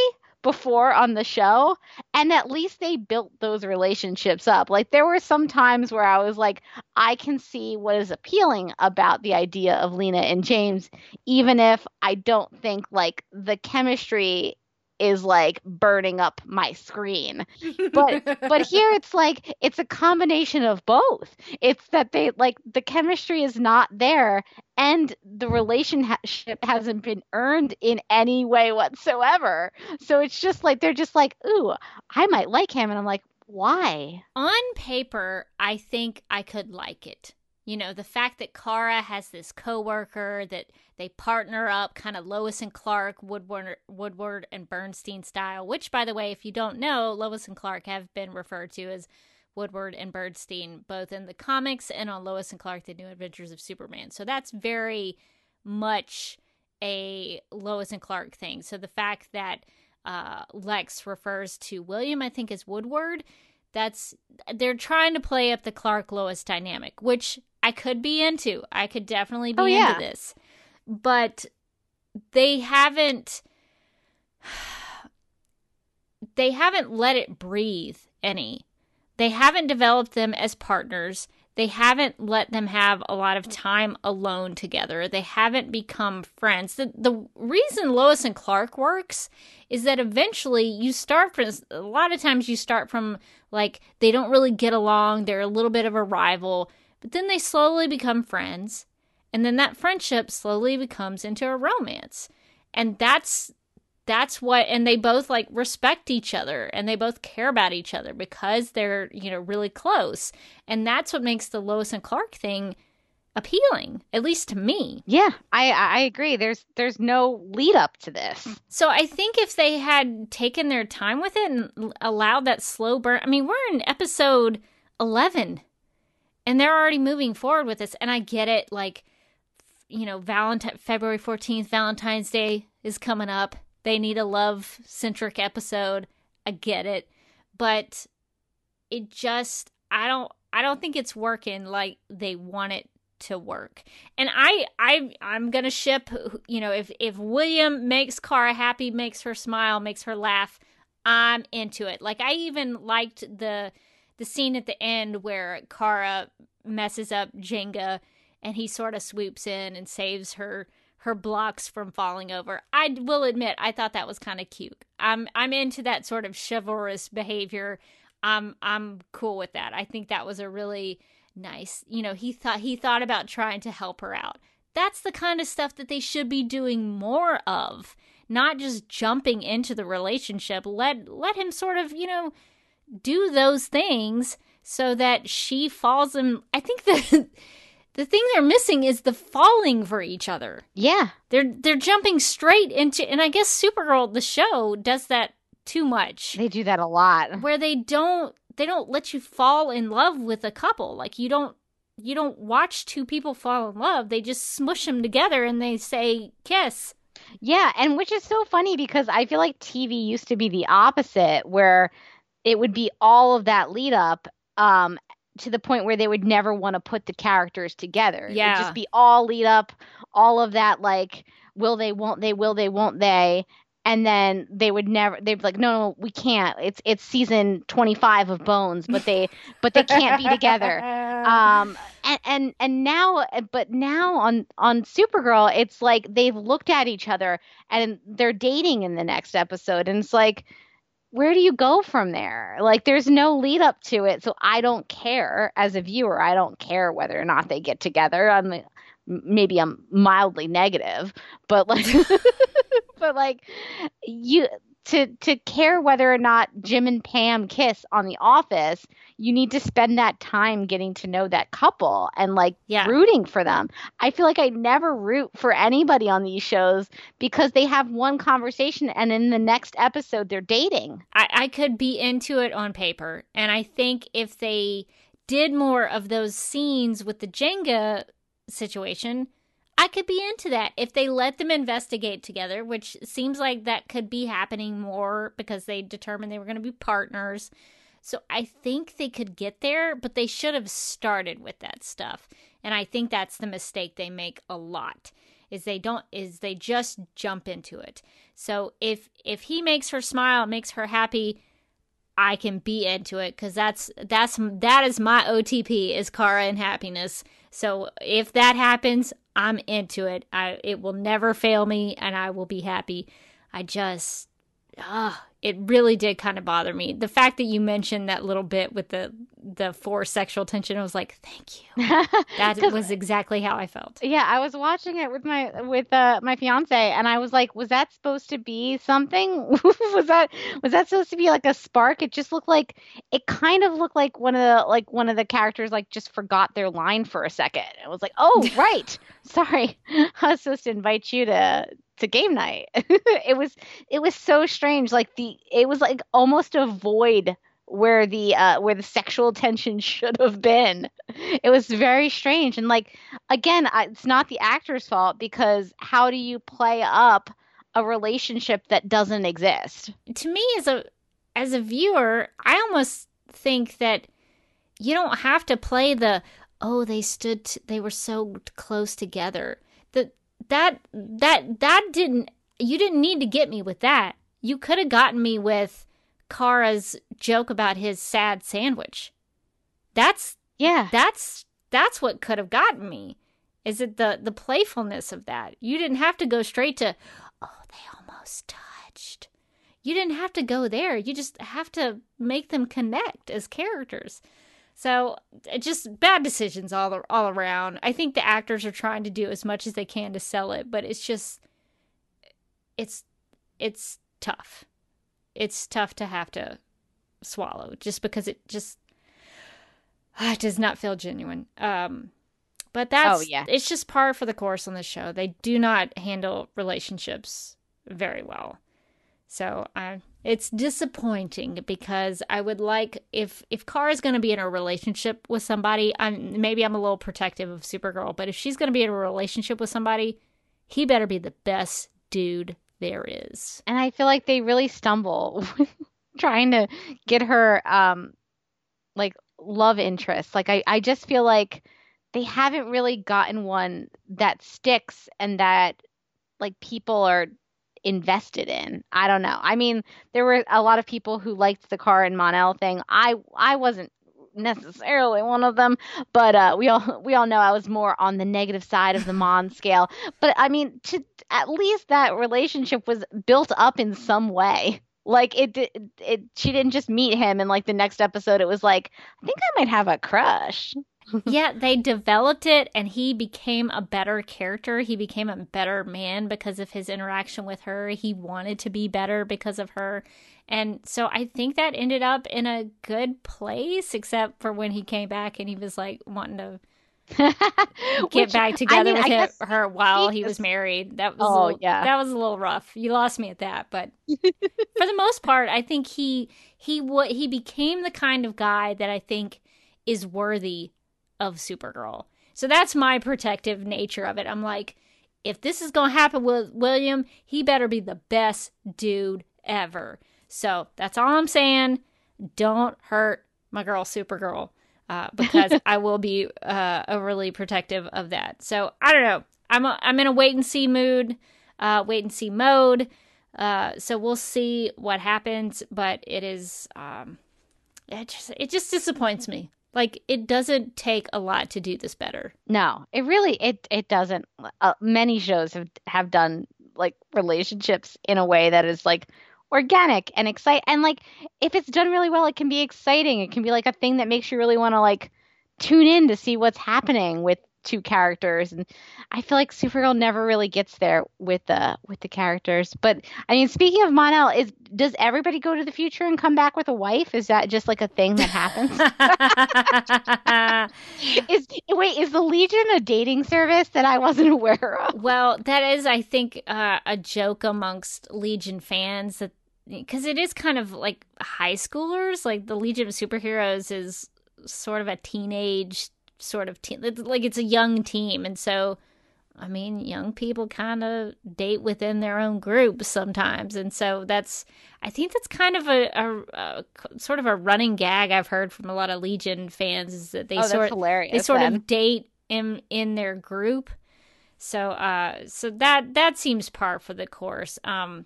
before on the show and at least they built those relationships up. Like there were some times where i was like i can see what is appealing about the idea of lena and james even if i don't think like the chemistry is like burning up my screen. But but here it's like it's a combination of both. It's that they like the chemistry is not there and the relationship hasn't been earned in any way whatsoever. So it's just like they're just like, "Ooh, I might like him." And I'm like, "Why?" On paper, I think I could like it you know, the fact that Kara has this coworker that they partner up, kind of Lois and Clark, Woodward, Woodward and Bernstein style. Which, by the way, if you don't know, Lois and Clark have been referred to as Woodward and Bernstein, both in the comics and on Lois and Clark: The New Adventures of Superman. So that's very much a Lois and Clark thing. So the fact that uh, Lex refers to William, I think, as Woodward that's they're trying to play up the Clark Lois dynamic, which I could be into. I could definitely be oh, yeah. into this. But they haven't they haven't let it breathe any. They haven't developed them as partners. they haven't let them have a lot of time alone together. They haven't become friends. The, the reason Lois and Clark works is that eventually you start from a lot of times you start from like they don't really get along, they're a little bit of a rival, but then they slowly become friends. And then that friendship slowly becomes into a romance. And that's that's what and they both like respect each other and they both care about each other because they're you know really close and that's what makes the lois and clark thing appealing at least to me yeah i i agree there's there's no lead up to this so i think if they had taken their time with it and allowed that slow burn i mean we're in episode 11 and they're already moving forward with this and i get it like you know valentine february 14th valentine's day is coming up they need a love centric episode. I get it. But it just I don't I don't think it's working like they want it to work. And I I I'm to ship, you know, if if William makes Kara happy, makes her smile, makes her laugh, I'm into it. Like I even liked the the scene at the end where Kara messes up Jenga and he sort of swoops in and saves her her blocks from falling over. I will admit I thought that was kind of cute. I'm I'm into that sort of chivalrous behavior. I'm I'm cool with that. I think that was a really nice. You know, he thought he thought about trying to help her out. That's the kind of stuff that they should be doing more of, not just jumping into the relationship. Let let him sort of, you know, do those things so that she falls in I think the the thing they're missing is the falling for each other. Yeah. They're they're jumping straight into and I guess Supergirl the show does that too much. They do that a lot. Where they don't they don't let you fall in love with a couple. Like you don't you don't watch two people fall in love. They just smush them together and they say kiss. Yeah, and which is so funny because I feel like TV used to be the opposite where it would be all of that lead up um to the point where they would never want to put the characters together. Yeah. It'd just be all lead up, all of that like will they, won't they, will they, won't they. And then they would never they'd be like, No, no, we can't. It's it's season twenty five of Bones, but they but they can't be together. Um and, and and now but now on on Supergirl, it's like they've looked at each other and they're dating in the next episode and it's like where do you go from there? Like, there's no lead up to it, so I don't care as a viewer. I don't care whether or not they get together. I'm maybe I'm mildly negative, but like, but like, you to to care whether or not Jim and Pam kiss on The Office, you need to spend that time getting to know that couple and like yeah. rooting for them. I feel like I never root for anybody on these shows because they have one conversation and in the next episode they're dating. I, I could be into it on paper, and I think if they did more of those scenes with the Jenga situation, I could be into that if they let them investigate together, which seems like that could be happening more because they determined they were going to be partners. So I think they could get there, but they should have started with that stuff. And I think that's the mistake they make a lot. Is they don't is they just jump into it. So if if he makes her smile, makes her happy, I can be into it cuz that's that's that is my OTP is Kara and happiness. So if that happens, I'm into it. I it will never fail me and I will be happy. I just ah, it really did kind of bother me. The fact that you mentioned that little bit with the the forced sexual tension, I was like, thank you. That was exactly how I felt. Yeah, I was watching it with my with uh, my fiance, and I was like, was that supposed to be something? was that was that supposed to be like a spark? It just looked like it kind of looked like one of the like one of the characters like just forgot their line for a second. It was like, oh right, sorry, I was supposed to invite you to to game night. it was it was so strange. Like the it was like almost a void where the uh where the sexual tension should have been. It was very strange and like again, I, it's not the actor's fault because how do you play up a relationship that doesn't exist? To me as a as a viewer, I almost think that you don't have to play the oh they stood t- they were so close together. The that that that didn't you didn't need to get me with that. You could have gotten me with Kara's joke about his sad sandwich. That's Yeah. That's that's what could have gotten me. Is it the the playfulness of that? You didn't have to go straight to, oh, they almost touched. You didn't have to go there. You just have to make them connect as characters. So just bad decisions all all around. I think the actors are trying to do as much as they can to sell it, but it's just it's it's tough. It's tough to have to swallow just because it just it does not feel genuine. Um but that's Oh, yeah. it's just par for the course on this show. They do not handle relationships very well. So I it's disappointing because I would like if if Kara is going to be in a relationship with somebody, I'm maybe I'm a little protective of Supergirl, but if she's going to be in a relationship with somebody, he better be the best dude there is. And I feel like they really stumble trying to get her um like love interest. Like I, I just feel like they haven't really gotten one that sticks and that like people are invested in. I don't know. I mean, there were a lot of people who liked the Kara and Mon-El thing. I I wasn't necessarily one of them, but uh, we all we all know I was more on the negative side of the Mon scale. But I mean, to at least that relationship was built up in some way. Like it, it, it she didn't just meet him and like the next episode it was like I think I might have a crush. yeah, they developed it and he became a better character. He became a better man because of his interaction with her. He wanted to be better because of her. And so I think that ended up in a good place, except for when he came back and he was like wanting to get Which, back together I mean, with him, her while he he was married. That was a Oh, little, yeah. that was a little rough. You lost me at that, but for the most part, I think he he what he became the kind of guy that I think is worthy of Supergirl. So that's my protective nature of it. I'm like, if this is gonna happen with William, he better be the best dude ever. So that's all I'm saying. Don't hurt my girl Supergirl. Uh, because I will be uh, overly protective of that. So I don't know. I'm a, I'm in a wait and see mood, uh, wait and see mode. Uh, so we'll see what happens. But it is um, it just it just disappoints me. Like it doesn't take a lot to do this better. No, it really it it doesn't. Uh, many shows have have done like relationships in a way that is like organic and excite and like if it's done really well, it can be exciting. It can be like a thing that makes you really want to like tune in to see what's happening with two characters and I feel like Supergirl never really gets there with the with the characters. But I mean, speaking of Mon-El, is does everybody go to the future and come back with a wife? Is that just like a thing that happens? is wait, is the Legion a dating service that I wasn't aware of? well, that is, I think, uh, a joke amongst Legion fans that because it is kind of like high schoolers. Like the Legion of Superheroes is sort of a teenage sort of team, It's like it's a young team, and so. I mean, young people kind of date within their own groups sometimes, and so that's. I think that's kind of a, a, a sort of a running gag I've heard from a lot of Legion fans is that they oh, sort they sort then. of date in in their group. So uh so that that seems par for the course. Um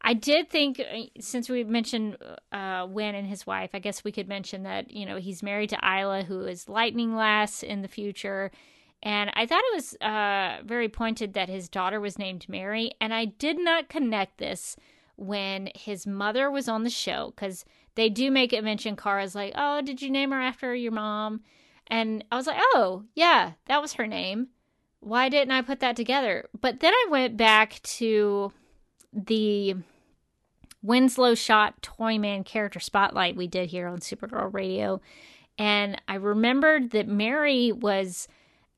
I did think uh, since we mentioned uh Winn and his wife, I guess we could mention that, you know, he's married to Ayla who is Lightning Lass in the future. And I thought it was uh very pointed that his daughter was named Mary and I did not connect this when his mother was on the show cuz they do make it mention Kara's like, "Oh, did you name her after your mom?" And I was like, oh, yeah, that was her name. Why didn't I put that together? But then I went back to the Winslow Schott Toyman character spotlight we did here on Supergirl Radio. And I remembered that Mary was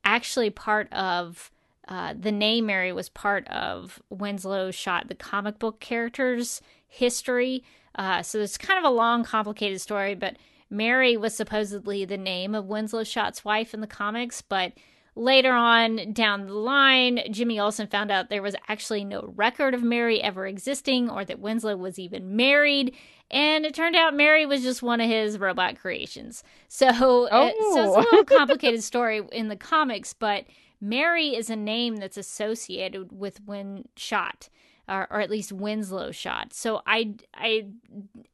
actually part of. Uh, the name Mary was part of Winslow Schott, the comic book character's history. Uh, so it's kind of a long, complicated story, but Mary was supposedly the name of Winslow Schott's wife in the comics, but later on down the line, Jimmy Olsen found out there was actually no record of Mary ever existing or that Winslow was even married. And it turned out Mary was just one of his robot creations. So, uh, so it's a little complicated story in the comics, but Mary is a name that's associated with Winn Schott. Or, or at least Winslow Schott. So I I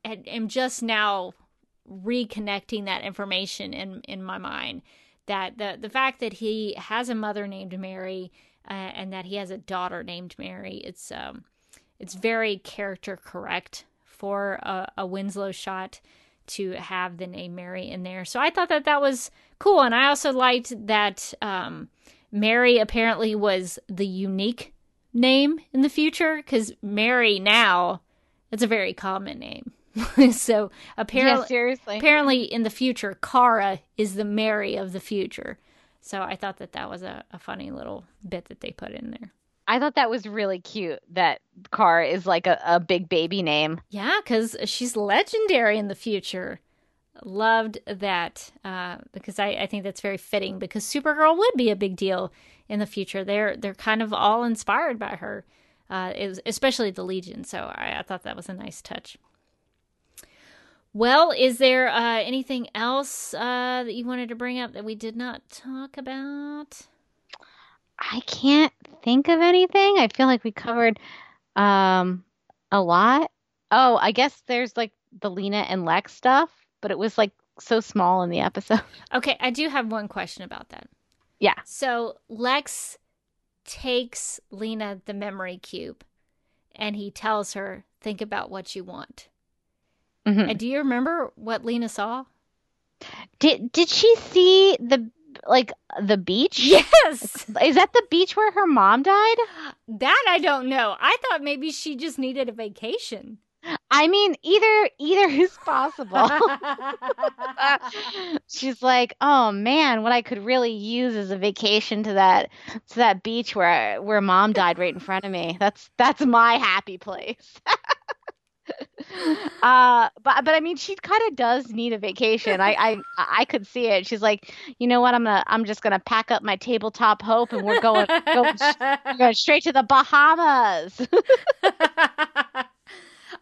am just now reconnecting that information in in my mind that the the fact that he has a mother named Mary uh, and that he has a daughter named Mary it's um it's very character correct for a, a Winslow Schott to have the name Mary in there. So I thought that that was cool, and I also liked that um, Mary apparently was the unique name in the future because Mary now it's a very common name. so apparently, yeah, seriously. apparently in the future, Kara is the Mary of the future. So I thought that that was a, a funny little bit that they put in there. I thought that was really cute that Kara is like a, a big baby name. Yeah, because she's legendary in the future. Loved that uh, because I, I think that's very fitting because Supergirl would be a big deal in the future. They're they're kind of all inspired by her, uh, especially the Legion. So I, I thought that was a nice touch. Well, is there uh, anything else uh, that you wanted to bring up that we did not talk about? I can't think of anything. I feel like we covered um, a lot. Oh, I guess there's like the Lena and Lex stuff, but it was like so small in the episode. Okay, I do have one question about that. Yeah. So Lex takes Lena the memory cube and he tells her, think about what you want. Mm-hmm. And do you remember what Lena saw? Did did she see the like the beach? Yes. Is that the beach where her mom died? That I don't know. I thought maybe she just needed a vacation. I mean, either either is possible. She's like, "Oh man, what I could really use is a vacation to that to that beach where where mom died right in front of me. That's that's my happy place." Uh but but i mean she kind of does need a vacation. I, I i could see it. She's like you know what? I'm gonna i'm just gonna pack up my tabletop hope and we're going going, going straight to the bahamas.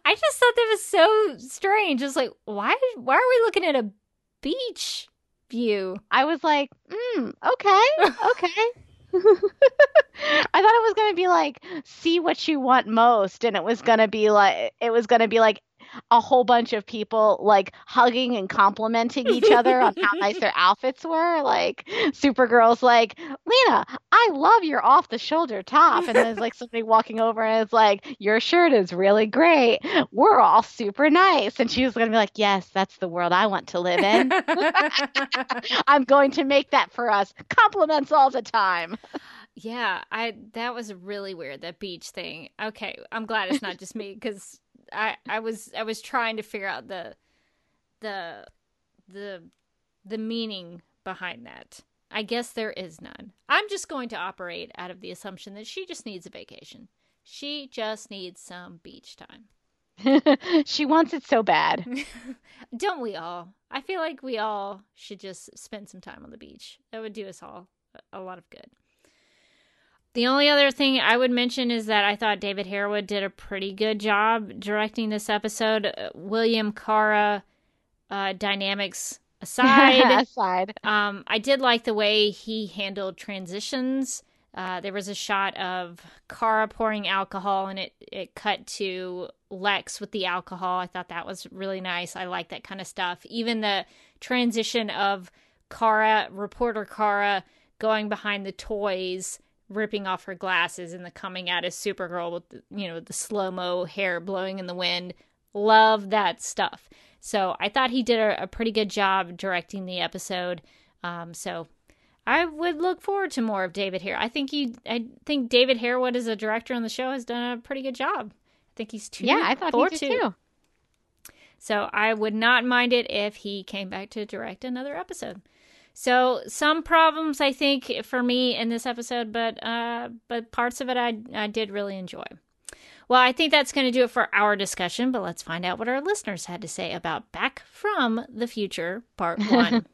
I just thought that was so strange. It's like why why are we looking at a beach view? I was like mm, okay okay I thought it was going to be like see what you want most and it was going to be like it was going to be like a whole bunch of people like hugging and complimenting each other on how nice their outfits were. Like Supergirl's like, Lena, I love your off the shoulder top. And there's like somebody walking over and it's like, Your shirt is really great. We're all super nice. And she was gonna be like, Yes, that's the world I want to live in. I'm going to make that for us. Compliments all the time. Yeah, I that was really weird that beach thing. Okay, I'm glad it's not just me because I I was I was trying to figure out the the the the meaning behind that. I guess there is none. I'm just going to operate out of the assumption that she just needs a vacation. She just needs some beach time. she wants it so bad. Don't we all? I feel like we all should just spend some time on the beach. That would do us all a lot of good. The only other thing I would mention is that I thought David Harewood did a pretty good job directing this episode. Uh, William Kara uh, dynamics aside, aside, um, I did like the way he handled transitions. Uh, there was a shot of Kara pouring alcohol, and it it cut to Lex with the alcohol. I thought that was really nice. I like that kind of stuff. Even the transition of Kara, reporter Kara, going behind the toys ripping off her glasses and the coming out as Supergirl with the, you know the slow mo hair blowing in the wind. Love that stuff. So I thought he did a, a pretty good job directing the episode. Um, so I would look forward to more of David here. I think he, I think David Harewood as a director on the show has done a pretty good job. I think he's two. Yeah, I thought he did two. too. So I would not mind it if he came back to direct another episode. So some problems I think for me in this episode, but uh, but parts of it I I did really enjoy. Well, I think that's going to do it for our discussion, but let's find out what our listeners had to say about Back from the Future Part 1.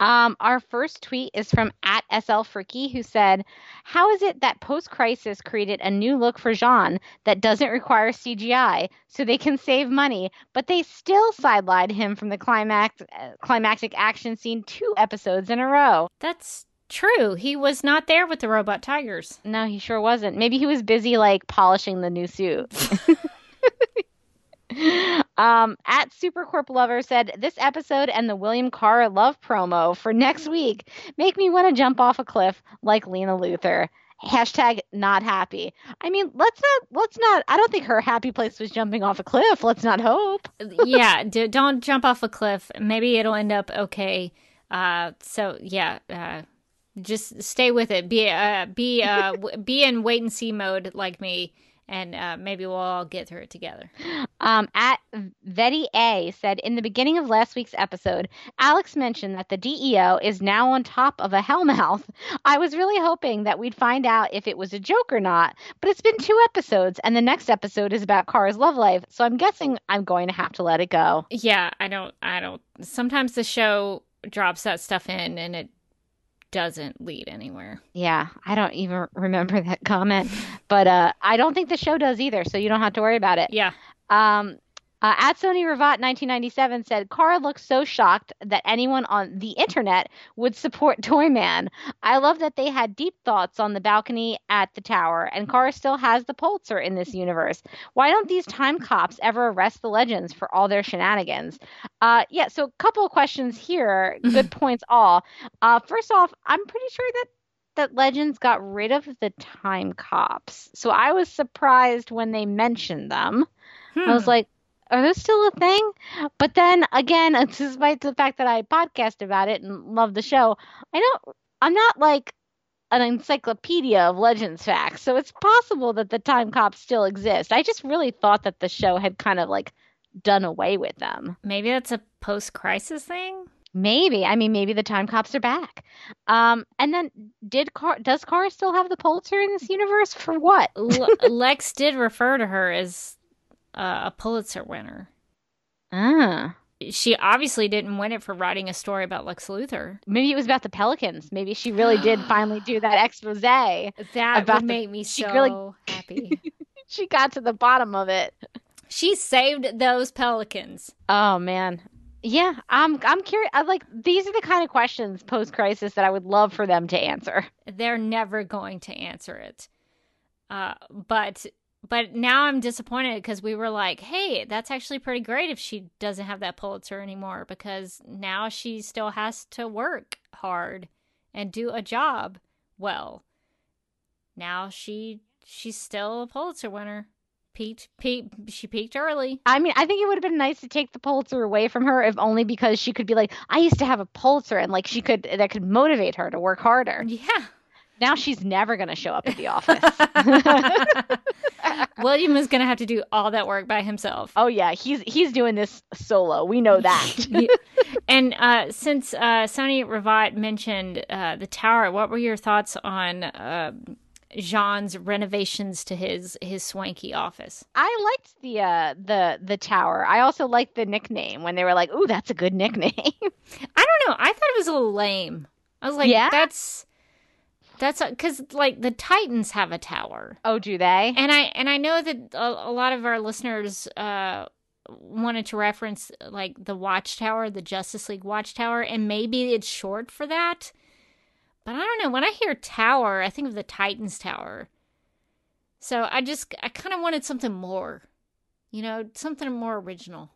Um, our first tweet is from at SL Fricky, who said, How is it that post crisis created a new look for J'onn that doesn't require CGI so they can save money, but they still sidelined him from the climax, uh, climactic action scene two episodes in a row? That's true. He was not there with the robot tigers. No, he sure wasn't. Maybe he was busy like polishing the new suit. Um, at Supercorp Lover said, This episode and the William Kara love promo for next week make me want to jump off a cliff like Lena Luthor. Hashtag not happy. I mean, let's not, let's not, I don't think her happy place was jumping off a cliff. Let's not hope. yeah, d- don't jump off a cliff. Maybe it'll end up okay. Uh, so yeah, uh, just stay with it. Be uh, be uh, be in wait and see mode like me and uh, maybe we'll all get through it together. Um, at Vetty A said in the beginning of last week's episode, Alex mentioned that the DEO is now on top of a hellmouth. I was really hoping that we'd find out if it was a joke or not, but it's been two episodes, and the next episode is about Kara's love life, so I'm guessing I'm going to have to let it go. Yeah, I don't. I don't. Sometimes the show drops that stuff in, and it doesn't lead anywhere. Yeah, I don't even remember that comment, but uh, I don't think the show does either, so you don't have to worry about it. Yeah. Um, uh, at Sony Ravat 1997 said, Kara looks so shocked that anyone on the internet would support Toyman. I love that they had deep thoughts on the balcony at the tower, and Kara still has the Pulitzer in this universe. Why don't these time cops ever arrest the legends for all their shenanigans? Uh, yeah, so a couple of questions here. Good points all. Uh, first off, I'm pretty sure that that Legends got rid of the time cops. So I was surprised when they mentioned them. Hmm. I was hmm. like, are those still a thing? But then again, despite the fact that I podcast about it and love the show, I don't. I'm not like an encyclopedia of legends facts, so it's possible that the time cops still exist. I just really thought that the show had kind of like done away with them. Maybe that's a post-crisis thing. Maybe. I mean, maybe the time cops are back. Um, and then did Car does Kara still have the Pulitzer in this universe for what? Lex did refer to her as uh, a Pulitzer winner. Ah. She obviously didn't win it for writing a story about Lex Luthor. Maybe it was about the Pelicans. Maybe she really did finally do that expose. That would make me so really... happy. she got to the bottom of it. She saved those Pelicans. Oh man. Yeah, I'm I'm curious. I like these are the kind of questions post crisis that I would love for them to answer. They're never going to answer it. Uh, but but now I'm disappointed because we were like, hey, that's actually pretty great if she doesn't have that Pulitzer anymore because now she still has to work hard and do a job well. Now she she's still a Pulitzer winner. Peaked, peaked, she peaked early. I mean, I think it would have been nice to take the Pulitzer away from her, if only because she could be like, I used to have a Pulitzer, and like she could that could motivate her to work harder. Yeah. Now she's never going to show up at the office. William is going to have to do all that work by himself. Oh yeah, he's he's doing this solo. We know that. and uh, since uh, Sony Ravat mentioned uh, the tower, what were your thoughts on uh, J'onn's renovations to his his swanky office? I liked the uh, the the tower. I also liked the nickname when they were like, "Ooh, that's a good nickname." I don't know. I thought it was a little lame. I was like, yeah? "That's." That's because like the Titans have a tower. Oh, do they? And I and I know that a, a lot of our listeners uh, wanted to reference like the Watchtower, the Justice League Watchtower, and maybe it's short for that. But I don't know. When I hear tower, I think of the Titans Tower. So I just I kind of wanted something more, you know, something more original.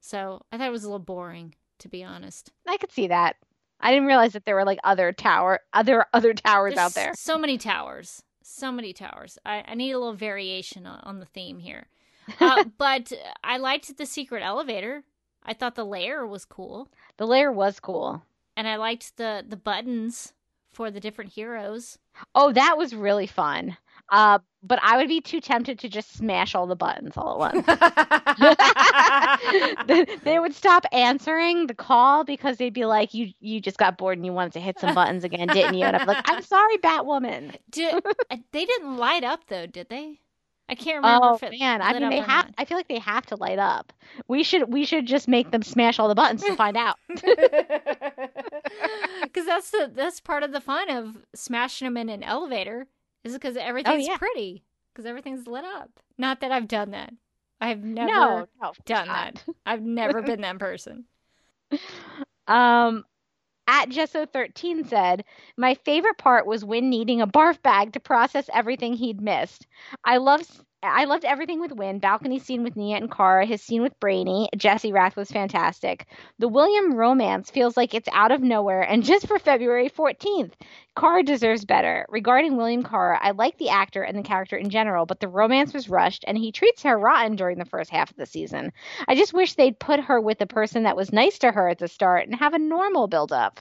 So I thought it was a little boring, to be honest. I could see that. I didn't realize that there were like other tower, other other towers There's out there. So many towers, so many towers. I, I need a little variation on, on the theme here. Uh, but I liked the secret elevator. I thought the layer was cool. The layer was cool, and I liked the the buttons for the different heroes. Oh, that was really fun. Uh, but I would be too tempted to just smash all the buttons all at once. they would stop answering the call because they'd be like, "You you just got bored and you wanted to hit some buttons again, didn't you?" And I'm like, "I'm sorry, Batwoman." Did, they didn't light up though, did they? I can't remember. Oh man, I mean they have. Not. I feel like they have to light up. We should we should just make them smash all the buttons to find out. Because that's the that's part of the fun of smashing them in an elevator is because oh, everything's oh, yeah. pretty because everything's lit up. Not that I've done that. I've never no, no, done that. I've never been that person. Um, at Jesso13 said, My favorite part was when needing a barf bag to process everything he'd missed. I love I loved everything with Winn. Balcony scene with Nia and Kara. His scene with Brainy. Jesse Rath was fantastic. The William romance feels like it's out of nowhere and just for February 14th. Kara deserves better. Regarding William Kara, I like the actor and the character in general, but the romance was rushed and he treats her rotten during the first half of the season. I just wish they'd put her with the person that was nice to her at the start and have a normal build up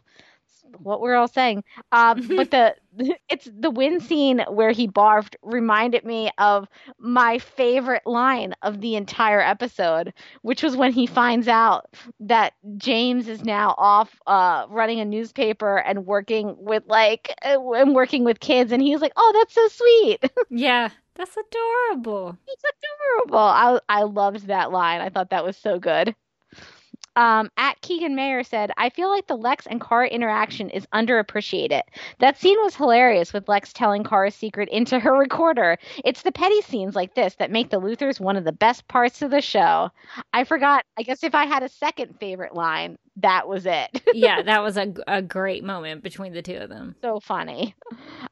what we're all saying. Um, but the it's the Winn scene where he barfed reminded me of my favorite line of the entire episode, which was when he finds out that James is now off uh, running a newspaper and working with like uh, and working with kids, and he's like, "Oh, that's so sweet." Yeah, that's adorable. It's adorable. I I loved that line. I thought that was so good. Um, at Keegan Mayer said, I feel like the Lex and Kara interaction is underappreciated. That scene was hilarious with Lex telling Kara's secret into her recorder. It's the petty scenes like this that make the Luthors one of the best parts of the show. I forgot, I guess if I had a second favorite line, that was it. yeah, that was a, a great moment between the two of them. So funny.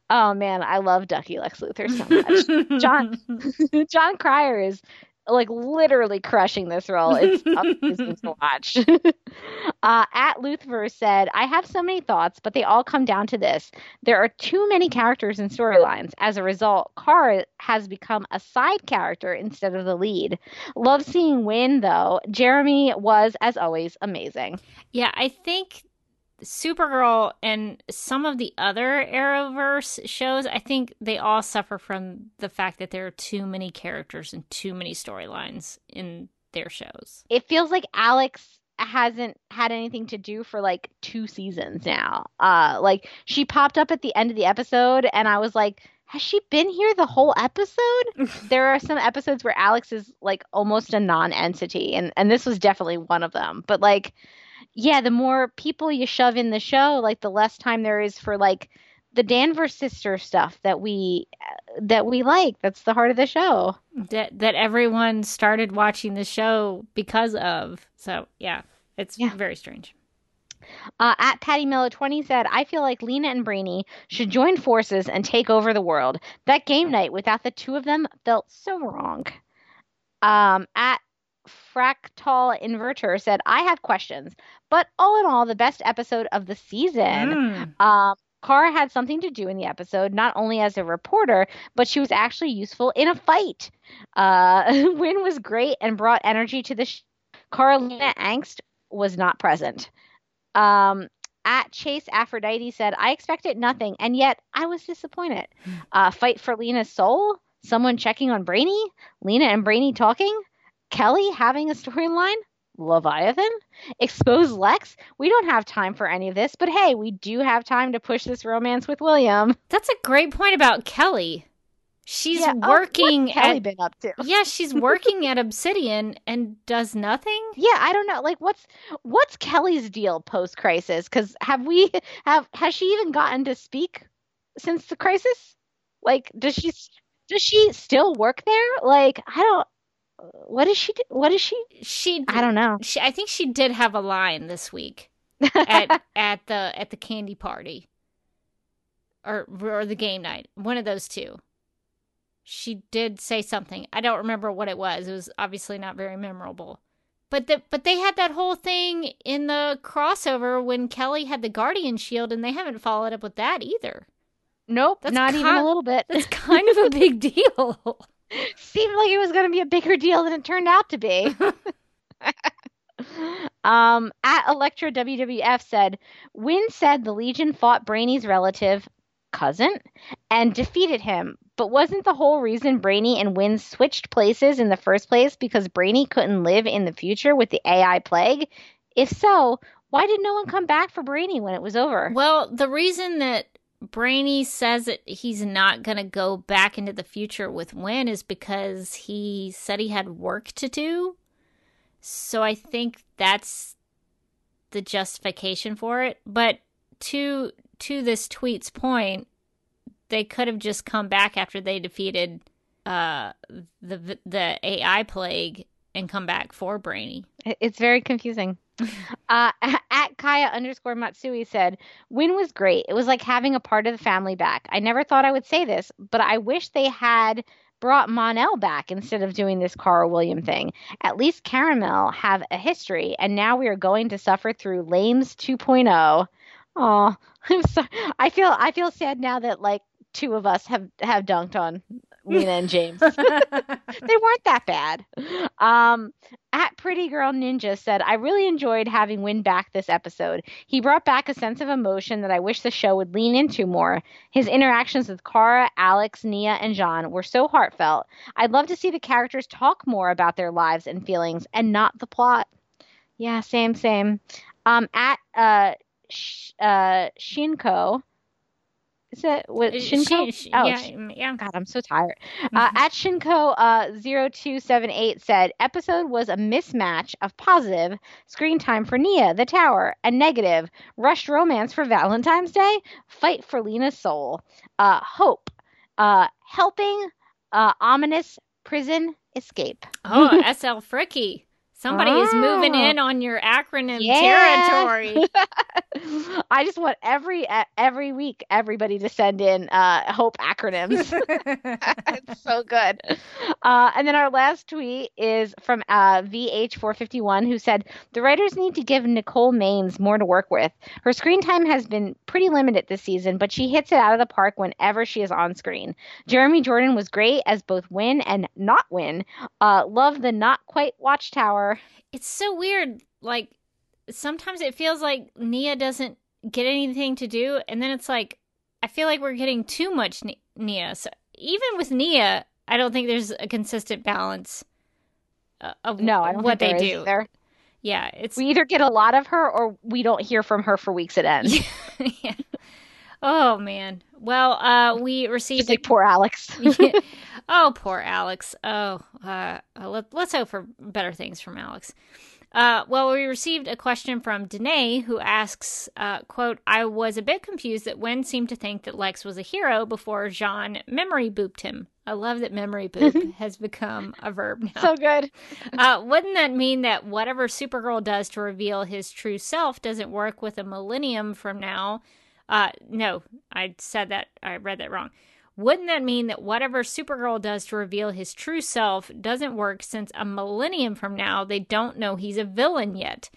Oh man, I love Ducky Lex Luthor so much. John Jon Cryer is like literally crushing this role. It's amazing to watch. uh, at Luthver said, I have so many thoughts, but they all come down to this. There are too many characters and storylines. As a result, Kara has become a side character instead of the lead. Love seeing Winn, though. Jeremy was, as always, amazing. Yeah, I think Supergirl and some of the other Arrowverse shows, I think they all suffer from the fact that there are too many characters and too many storylines in their shows. It feels like Alex hasn't had anything to do for like two seasons now. Uh like she popped up at the end of the episode and I was like has she been here the whole episode? there are some episodes where Alex is like almost a non-entity and and this was definitely one of them. But like yeah, the more people you shove in the show, like the less time there is for like the Danvers sister stuff that we that we like. That's the heart of the show. That that everyone started watching the show because of. So yeah, it's yeah. very strange. Uh, at Patty Mello 20 said, I feel like Lena and Brainy should join forces and take over the world. That game night without the two of them felt so wrong. Um, at Fractal Inverter said, I have questions, but all in all, the best episode of the season. Mm. Um, Kara had something to do in the episode, not only as a reporter, but she was actually useful in a fight. Uh, Winn was great and brought energy to the sh- Carolina Angst was not present. Um, at Chase Aphrodite said, I expected nothing, and yet I was disappointed. Hmm. Uh, fight for Lena's soul? Someone checking on Brainy? Lena and Brainy talking? Kelly having a storyline? Leviathan? Expose Lex? We don't have time for any of this, but hey, we do have time to push this romance with William. That's a great point about Kelly. She's yeah, oh, working oh, Kelly at, been up to? yeah, she's working at Obsidian and does nothing. Yeah, I don't know. Like, what's what's Kelly's deal post crisis? Because have we have has she even gotten to speak since the crisis? Like, does she does she still work there? Like, I don't what is she? What is she? She. I don't know. She. I think she did have a line this week at at the at the candy party, or or the game night. One of those two. She did say something. I don't remember what it was. It was obviously not very memorable. But the, but they had that whole thing in the crossover when Kelly had the Guardian Shield, and they haven't followed up with that either. Nope, that's not even a little bit. That's kind of a big deal. Seemed like it was going to be a bigger deal than it turned out to be. um, at Electra WWF said, Winn said the Legion fought Brainy's relative, cousin, and defeated him. But wasn't the whole reason Brainy and Winn switched places in the first place because Brainy couldn't live in the future with the AI plague? If so, why did no one come back for Brainy when it was over? Well, the reason that Brainy says that he's not going to go back into the future with Winn is because he said he had work to do. So I think that's the justification for it. But to to this tweet's point, they could have just come back after they defeated uh, the the AI plague and come back for Brainy. It's very confusing. uh, at Kaya underscore Matsui said, Winn was great. It was like having a part of the family back. I never thought I would say this, but I wish they had brought Mon-El back instead of doing this Kara William thing. At least Karamel have a history, and now we are going to suffer through Lames 2.0. Oh, I'm sorry. I feel I feel sad now that like two of us have have dunked on Lena and James. they weren't that bad. Um, at Pretty Girl Ninja said, I really enjoyed having Winn back this episode. He brought back a sense of emotion that I wish the show would lean into more. His interactions with Kara, Alex, Nia, and J'onn were so heartfelt. I'd love to see the characters talk more about their lives and feelings and not the plot. Yeah, same, same. Um, at uh, Sh- uh, Shinko is it what Shinko? She- oh, yeah, mm, yeah. God, I'm so tired. Uh, at Shinko uh, 0278 said, episode was a mismatch of positive screen time for Nia, the tower, and negative rushed romance for Valentine's Day, fight for Lena's soul, uh, hope, uh, helping, uh, ominous prison escape. Oh, SL Fricky. Somebody is moving Oh. in on your acronym Yeah. territory. I just want every every week everybody to send in uh, hope acronyms. it's so good. Uh, and then our last tweet is from uh, VH451, who said the writers need to give Nicole Maines more to work with. Her screen time has been pretty limited this season, but she hits it out of the park whenever she is on screen. Jeremy Jordan was great as both Winn and not Winn. Uh, love the not quite watchtower. It's so weird. Like sometimes it feels like Nia doesn't get anything to do, and then it's like I feel like we're getting too much Ni- Nia. So even with Nia, I don't think there's a consistent balance uh, of No, I don't what they do. either. Yeah, it's We either get a lot of her or we don't hear from her for weeks at end. yeah. Oh man. Well, uh, we received Just like poor Alex. Oh, poor Alex. Oh, uh, uh, let, let's hope for better things from Alex. Uh, well, we received a question from Danae who asks, uh, quote, I was a bit confused that Winn seemed to think that Lex was a hero before J'onn memory booped him. I love that memory boop has become a verb now. so good. Uh, wouldn't that mean that whatever Supergirl does to reveal his true self doesn't work with a millennium from now? Uh, no, I said that. I read that wrong. Wouldn't that mean that whatever Supergirl does to reveal his true self doesn't work since a millennium from now they don't know he's a villain yet?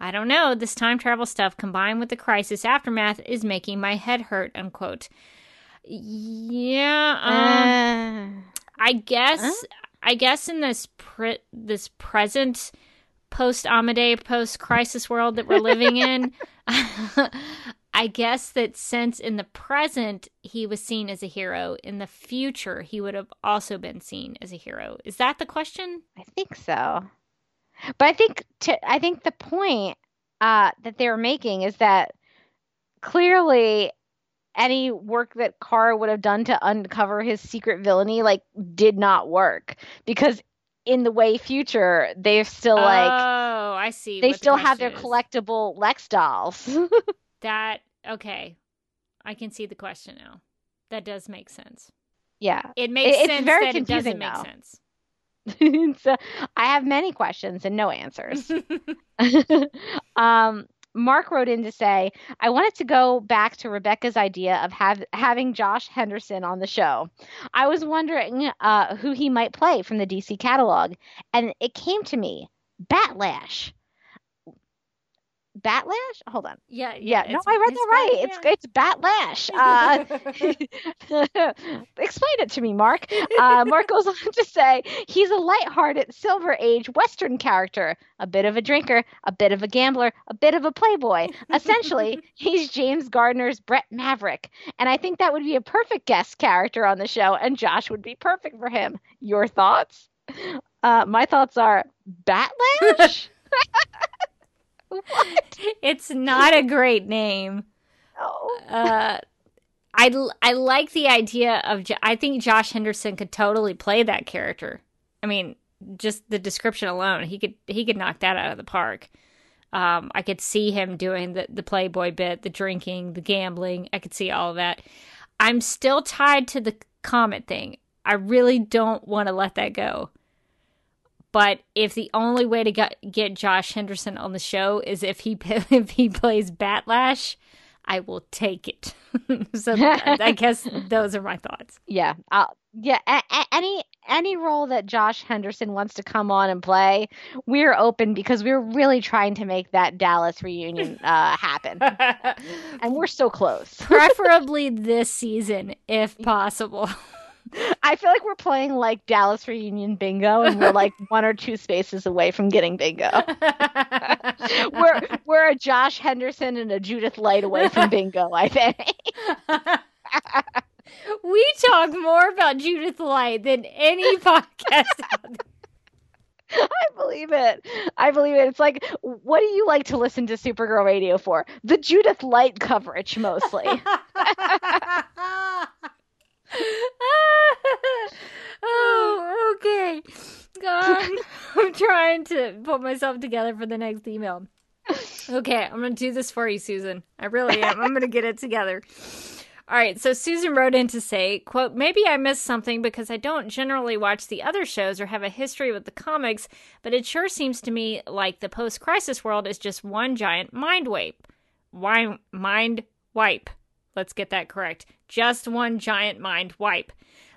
I don't know. This time travel stuff combined with the crisis aftermath is making my head hurt. Unquote. Yeah. Um, Uh, I guess Huh? I guess in this pre- this present post Amadei post crisis world that we're living in, I guess that since in the present he was seen as a hero, in the future he would have also been seen as a hero. Is that the question? I think so. But I think to, I think the point uh, that they were making is that clearly any work that Kara would have done to uncover his secret villainy like did not work because in the way future they're still like oh, I see. they what the still have their is. collectible Lex dolls. That okay, I can see the question now. That does make sense. yeah. It makes it's sense very that it doesn't confusing, make sense. so I have many questions and no answers. um, Mark wrote in to say, I wanted to go back to Rebecca's idea of have, having Josh Henderson on the show. I was wondering uh, who he might play from the DC catalog, and it came to me Bat Lash. Bat Lash? Hold on. Yeah, Yeah, no, I read that right. fine, It's it's Bat Lash. Uh, explain it to me, Mark. Uh, Mark goes on to say he's a lighthearted Silver Age Western character, a bit of a drinker, a bit of a gambler, a bit of a playboy. Essentially, he's James Garner's Brett Maverick, and I think that would be a perfect guest character on the show, and Josh would be perfect for him. Your thoughts? Uh, my thoughts are Bat Lash. what? It's not a great name. Oh. Uh, I, I like the idea of. I think Josh Henderson could totally play that character. I mean, just the description alone, he could he could knock that out of the park. Um, I could see him doing the the Playboy bit, the drinking, the gambling. I could see all of that. I'm still tied to the comet thing. I really don't want to let that go. But if the only way to get get Josh Henderson on the show is if he if he plays Bat Lash, I will take it. so I guess those are my thoughts. Yeah. Uh, yeah. A- a- any any role that Josh Henderson wants to come on and play, we're open because we're really trying to make that Dallas reunion uh, happen, and we're so close. Preferably this season, if possible. I feel like we're playing like Dallas reunion bingo, and we're like one or two spaces away from getting bingo. we're we're a Josh Henderson and a Judith Light away from bingo. I think. we talk more about Judith Light than any podcast. I believe it. I believe it. It's like, what do you like to listen to Supergirl Radio for? The Judith Light coverage, mostly. oh, okay. God, I'm trying to put myself together for the next email. Okay, I'm going to do this for you, Susan. I really am. I'm going to get it together. All right, so Susan wrote in to say, quote, maybe I missed something because I don't generally watch the other shows or have a history with the comics, but it sure seems to me like the post-crisis world is just one giant mind wipe. Why mind wipe? Let's get that correct. Just one giant mind wipe.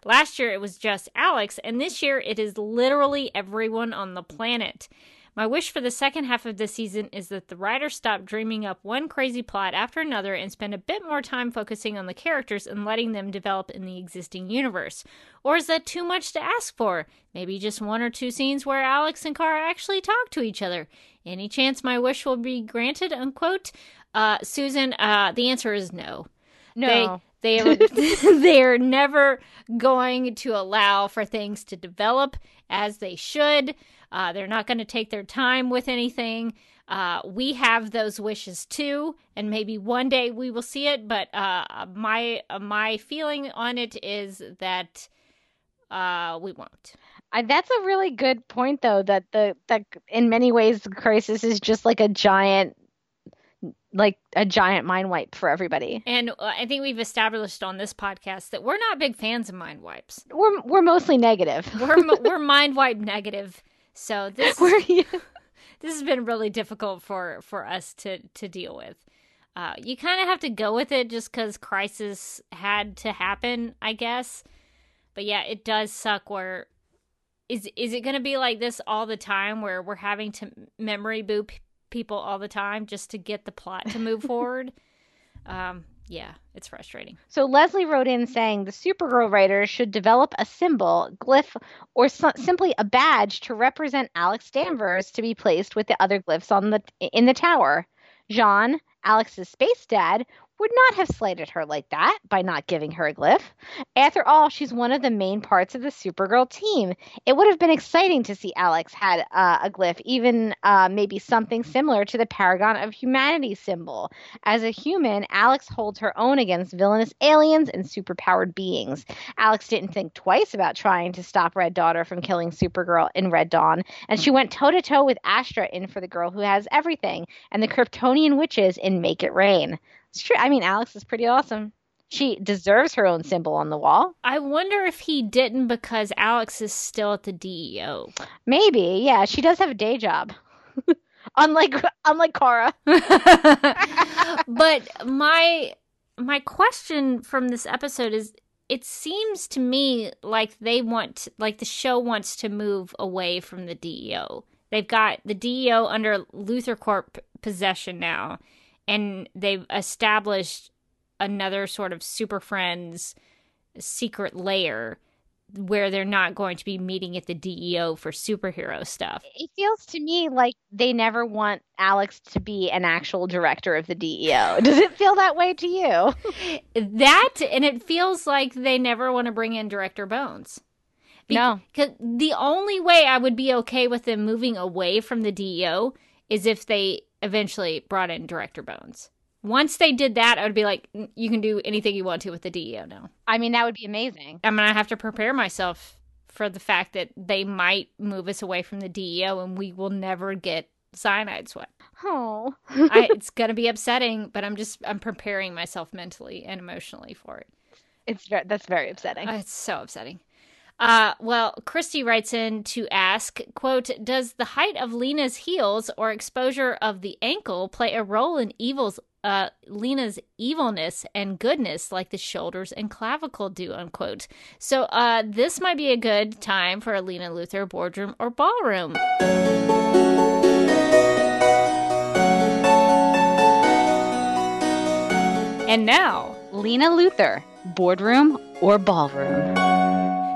Last year it was just Alex, and this year it is literally everyone on the planet. My wish for the second half of the season is that the writers stop dreaming up one crazy plot after another and spend a bit more time focusing on the characters and letting them develop in the existing universe. Or is that too much to ask for? Maybe just one or two scenes where Alex and Kara actually talk to each other. Any chance my wish will be granted? Unquote. Uh, Susan, uh, the answer is no. No. They, they are they are never going to allow for things to develop as they should. Uh, they're not going to take their time with anything. Uh, we have those wishes too, and maybe one day we will see it. But uh, my my feeling on it is that uh, we won't. I, that's a really good point, though. That the that in many ways, the crisis is just like a giant, like a giant mind wipe for everybody. And uh, I think we've established on this podcast that we're not big fans of mind wipes. We're we're mostly negative. We're we're mind wipe negative. So this this has been really difficult for for us to to deal with. Uh, you kind of have to go with it just because crisis had to happen, I guess. But yeah, it does suck. Where is is it going to be like this all the time, where we're having to memory boop people all the time just to get the plot to move forward? Um, yeah, it's frustrating. So Leslie wrote in saying the Supergirl writers should develop a symbol, glyph, or so- simply a badge to represent Alex Danvers to be placed with the other glyphs on the in the tower. J'onn, Alex's space dad, would not have slighted her like that by not giving her a glyph. After all, she's one of the main parts of the Supergirl team. It would have been exciting to see Alex had uh, a glyph, even uh, maybe something similar to the Paragon of Humanity symbol. As a human, Alex holds her own against villainous aliens and superpowered beings. Alex didn't think twice about trying to stop Red Daughter from killing Supergirl in Red Dawn, and she went toe to toe with Astra in for the girl who has everything and the Kryptonian witches in Make It Rain. It's true. I mean, Alex is pretty awesome. She deserves her own symbol on the wall. I wonder if he didn't because Alex is still at the DEO. Maybe, yeah. She does have a day job. unlike unlike Kara. but my my question from this episode is it seems to me like they want like the show wants to move away from the DEO. They've got the DEO under LuthorCorp possession now and they've established another sort of super friends secret layer where they're not going to be meeting at the DEO for superhero stuff. It feels to me like they never want Alex to be an actual director of the DEO. Does it feel that way to you? that and it feels like they never want to bring in director Bones. Be- no. Cuz the only way I would be okay with them moving away from the DEO is if they eventually brought in director Bones. Once they did that, I would be like, you can do anything you want to with the DEO now. I mean, that would be amazing. I'm gonna have to prepare myself for the fact that they might move us away from the DEO and we will never get cyanide sweat. Oh, I, it's gonna be upsetting, but I'm just I'm preparing myself mentally and emotionally for it. It's very, that's very upsetting. Uh, it's so upsetting. Uh, well, Christy writes in to ask, quote, does the height of Lena's heels or exposure of the ankle play a role in Evil's uh, Lena's evilness and goodness like the shoulders and clavicle do, unquote. So uh, this might be a good time for a Lena Luthor boardroom or ballroom. And now, Lena Luthor, boardroom or ballroom.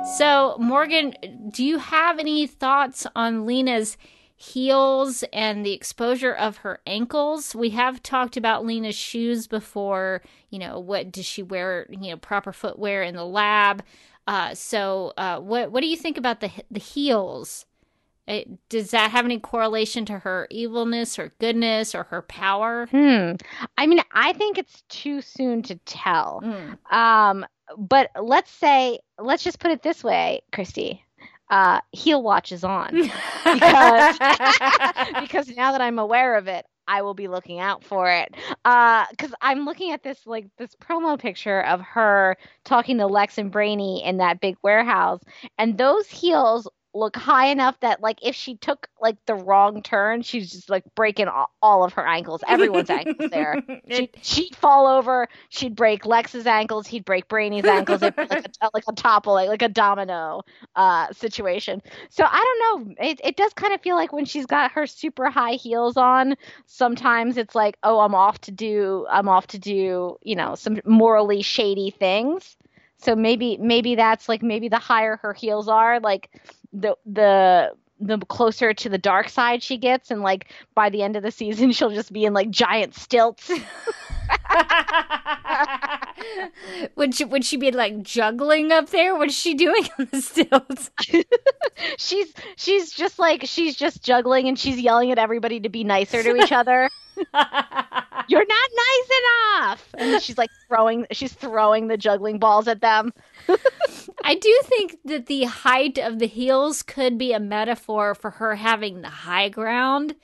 So, Morgan, do you have any thoughts on Lena's heels and the exposure of her ankles? We have talked about Lena's shoes before. You know, what does she wear? You know, proper footwear in the lab. Uh, so, uh, what what do you think about the the heels? It, does that have any correlation to her evilness or goodness or her power? Hmm. I mean, I think it's too soon to tell. Mm. Um, but let's say, let's just put it this way, Christy. Uh, heel watch is on because because now that I'm aware of it, I will be looking out for it. Uh, because I'm looking at this like this promo picture of her talking to Lex and Brainy in that big warehouse, and those heels look high enough that like if she took like the wrong turn, she's just like breaking all, all of her ankles, everyone's ankles there. She'd, she'd fall over, she'd break Lex's ankles, he'd break Brainy's ankles, it'd be like a, like a topple, like, like a domino uh, situation. So I don't know. It, it does kind of feel like when she's got her super high heels on, sometimes it's like, oh, I'm off to do, I'm off to do, you know, some morally shady things. So maybe maybe that's like maybe the higher her heels are, like the the the closer to the dark side she gets and like by the end of the season she'll just be in like giant stilts would she would she be like juggling up there? What's she doing on the stilts? She's she's just like she's just juggling and she's yelling at everybody to be nicer to each other. You're not nice enough! And then she's like throwing she's throwing the juggling balls at them. I do think that the height of the heels could be a metaphor for her having the high ground.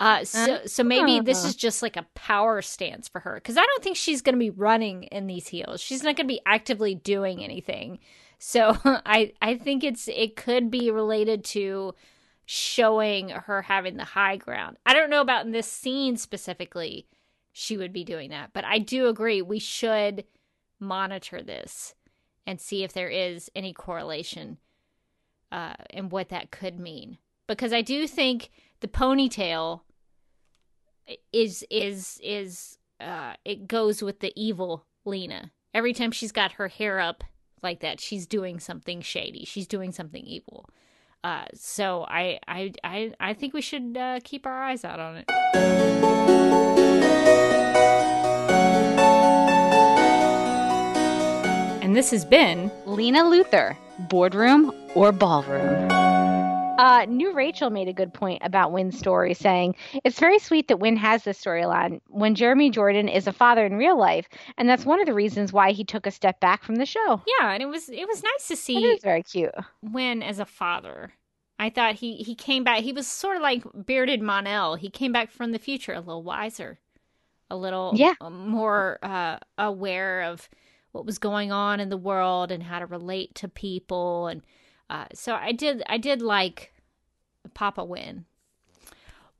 Uh, so, so maybe this is just like a power stance for her because I don't think she's going to be running in these heels. She's not going to be actively doing anything. So I, I think it's it could be related to showing her having the high ground. I don't know about in this scene specifically, she would be doing that, but I do agree we should monitor this and see if there is any correlation uh, and what that could mean. Because I do think the ponytail is is is uh, it goes with the evil Lena. Every time she's got her hair up like that, she's doing something shady. She's doing something evil. Uh, so I, I I I think we should uh, keep our eyes out on it. And this has been Lena Luthor, boardroom or ballroom. Uh, New Rachel made a good point about Winn's story, saying it's very sweet that Winn has this storyline when Jeremy Jordan is a father in real life, and that's one of the reasons why he took a step back from the show. Yeah, and it was it was nice to see. It is very cute. Winn as a father. I thought he he came back. He was sort of like bearded Mon-El. He came back from the future a little wiser, a little yeah. more uh, aware of what was going on in the world and how to relate to people and uh, so I did I did like Papa Winn.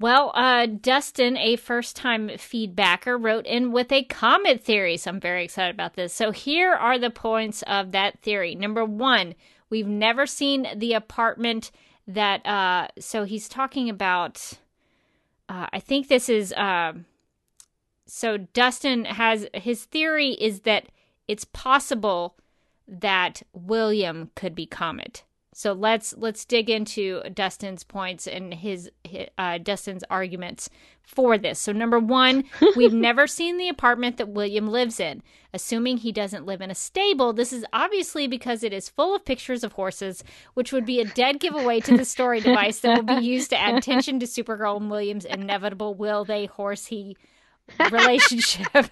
Well, uh, Dustin, a first time feedbacker, wrote in with a comet theory. So I'm very excited about this. So here are the points of that theory. Number one, we've never seen the apartment that, uh, so he's talking about, uh, I think this is, uh, so Dustin has, his theory is that it's possible that William could be Comet. So let's let's dig into Dustin's points and his, his uh, Dustin's arguments for this. So number one, we've never seen the apartment that William lives in. Assuming he doesn't live in a stable, this is obviously because it is full of pictures of horses, which would be a dead giveaway to the story device that will be used to add tension to Supergirl and William's inevitable will they horse he relationship. Will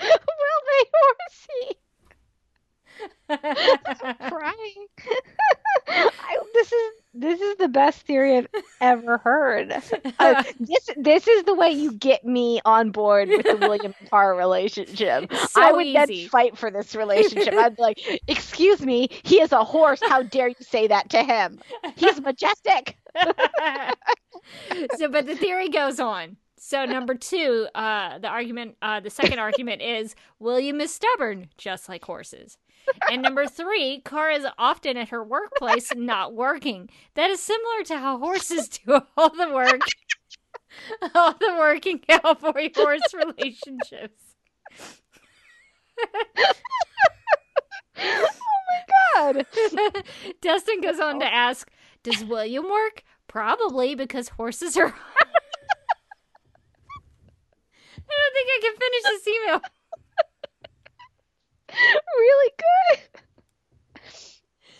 they horsey? crying. I, this is this is the best theory I've ever heard. Uh, this this is the way you get me on board with the William Parr relationship. So I would easy. then fight for this relationship. I'd be like, "Excuse me, he is a horse. How dare you say that to him? He's majestic." so, but the theory goes on. So number two, uh, the argument, uh, the second argument is William is stubborn, just like horses. And number three, Kara is often at her workplace not working. That is similar to how horses do all the work, all the work in cowboy horse relationships. oh my god. Dustin goes on to ask, "Does William work? Probably because horses are." I don't think I can finish this email. really good.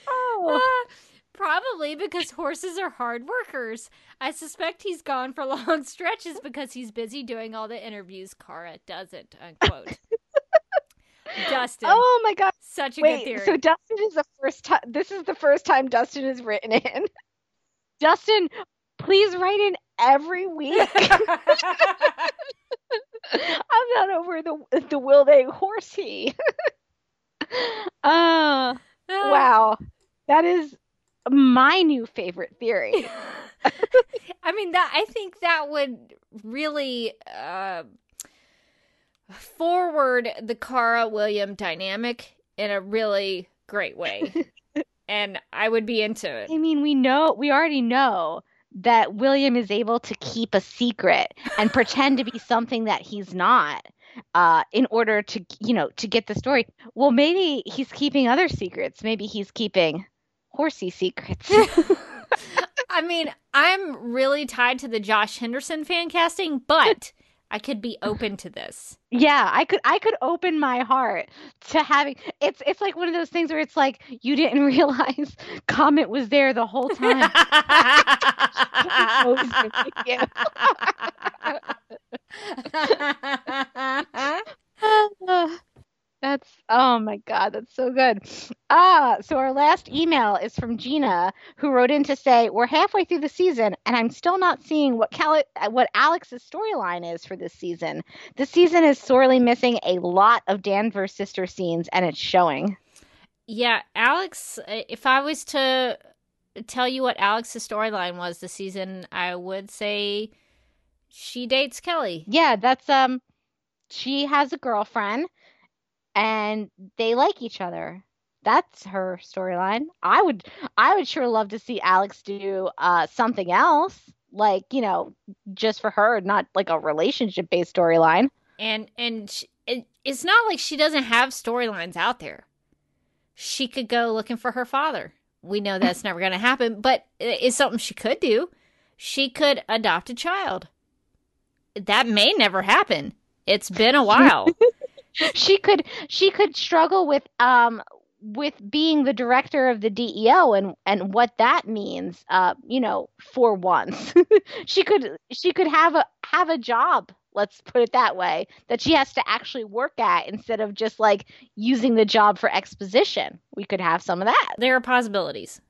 Oh. Uh, probably because horses are hard workers. I suspect he's gone for long stretches because he's busy doing all the interviews Kara doesn't. Unquote. Dustin. Oh my god. Such a Wait, good theory. so Dustin is the first time this is the first time Dustin has written in. Dustin, please write in every week. I'm not over the the will they horsey. uh wow. That is my new favorite theory. I mean that I think that would really uh, forward the Kara William dynamic in a really great way. and I would be into it. I mean, we know we already know that William is able to keep a secret and pretend to be something that he's not uh, in order to, you know, to get the story. Well, maybe he's keeping other secrets. Maybe he's keeping horsey secrets. I mean, I'm really tied to the Josh Henderson fan casting, but I could be open to this. yeah, I could I could open my heart to having it's it's like one of those things where it's like you didn't realize Comet was there the whole time. That's oh my god, that's so good. Ah, so our last email is from Gina, who wrote in to say we're halfway through the season, and I'm still not seeing what Cal- what Alex's storyline is for this season. The season is sorely missing a lot of Danvers sister scenes, and it's showing. yeah, Alex, if I was to tell you what Alex's storyline was this season, I would say she dates Kelly. Yeah, that's um, she has a girlfriend, and they like each other. That's her storyline. I would, I would sure love to see Alex do uh something else, like you know, just for her, not like a relationship based storyline. and and sh it, it's not like she doesn't have storylines out there. She could go looking for her father. We know that's never going to happen, but it- it's something she could do. She could adopt a child. That may never happen. It's been a while. she could she could struggle with um with being the director of the DEO and and what that means uh you know for once. She could she could have a have a job let's put it that way that she has to actually work at instead of just like using the job for exposition. We could have some of that. There are possibilities,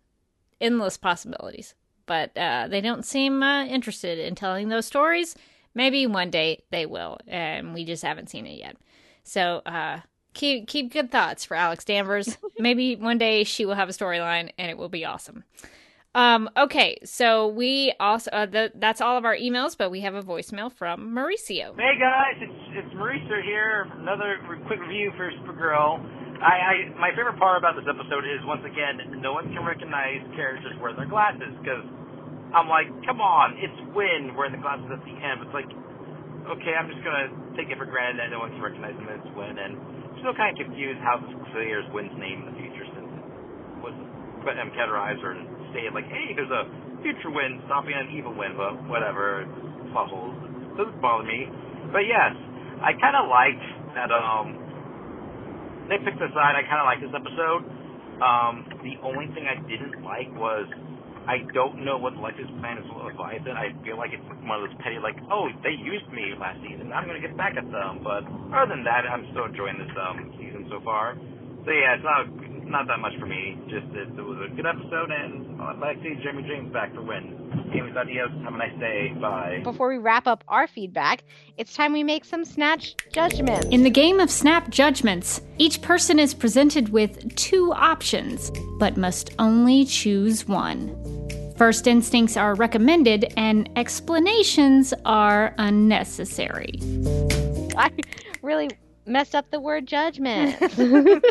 endless possibilities, but uh, they don't seem uh, interested in telling those stories. Maybe one day they will, and we just haven't seen it yet. So uh, keep keep good thoughts for Alex Danvers. Maybe one day she will have a storyline, and it will be awesome. Um, okay, so we also uh, the, that's all of our emails, but we have a voicemail from Mauricio. Hey guys, it's it's Marisa here. Another quick review for Supergirl. I, I my favorite part about this episode is once again no one can recognize characters wearing their glasses because I'm like, come on, it's Winn wearing the glasses at the end. It's like, okay, I'm just gonna take it for granted that no one can recognize him as Winn, and still kind of confused how this clear is Winn's name in the future since it was but um, categorizer and stated like, hey, there's a future Winn stopping an evil Winn, but whatever, plot holes. Doesn't bother me. But yes, I kind of liked that. Um, nitpicks aside, I kind of liked this episode. Um, the only thing I didn't like was I don't know what Lex's plan is with Leviathan. I feel like it's one of those petty, like, oh, they used me last season. I'm going to get back at them. But other than that, I'm still enjoying this um, season so far. So yeah, it's not not that much for me. Just that it was a good episode, and I'd like to see Jeremy James back for Winn. Anyways, adios. Have a nice day. Bye. before we wrap up our feedback it's time we make some snatch judgments In the game of Snap Judgments, each person is presented with two options, but must only choose one. First instincts are recommended and explanations are unnecessary. I really messed up the word judgment.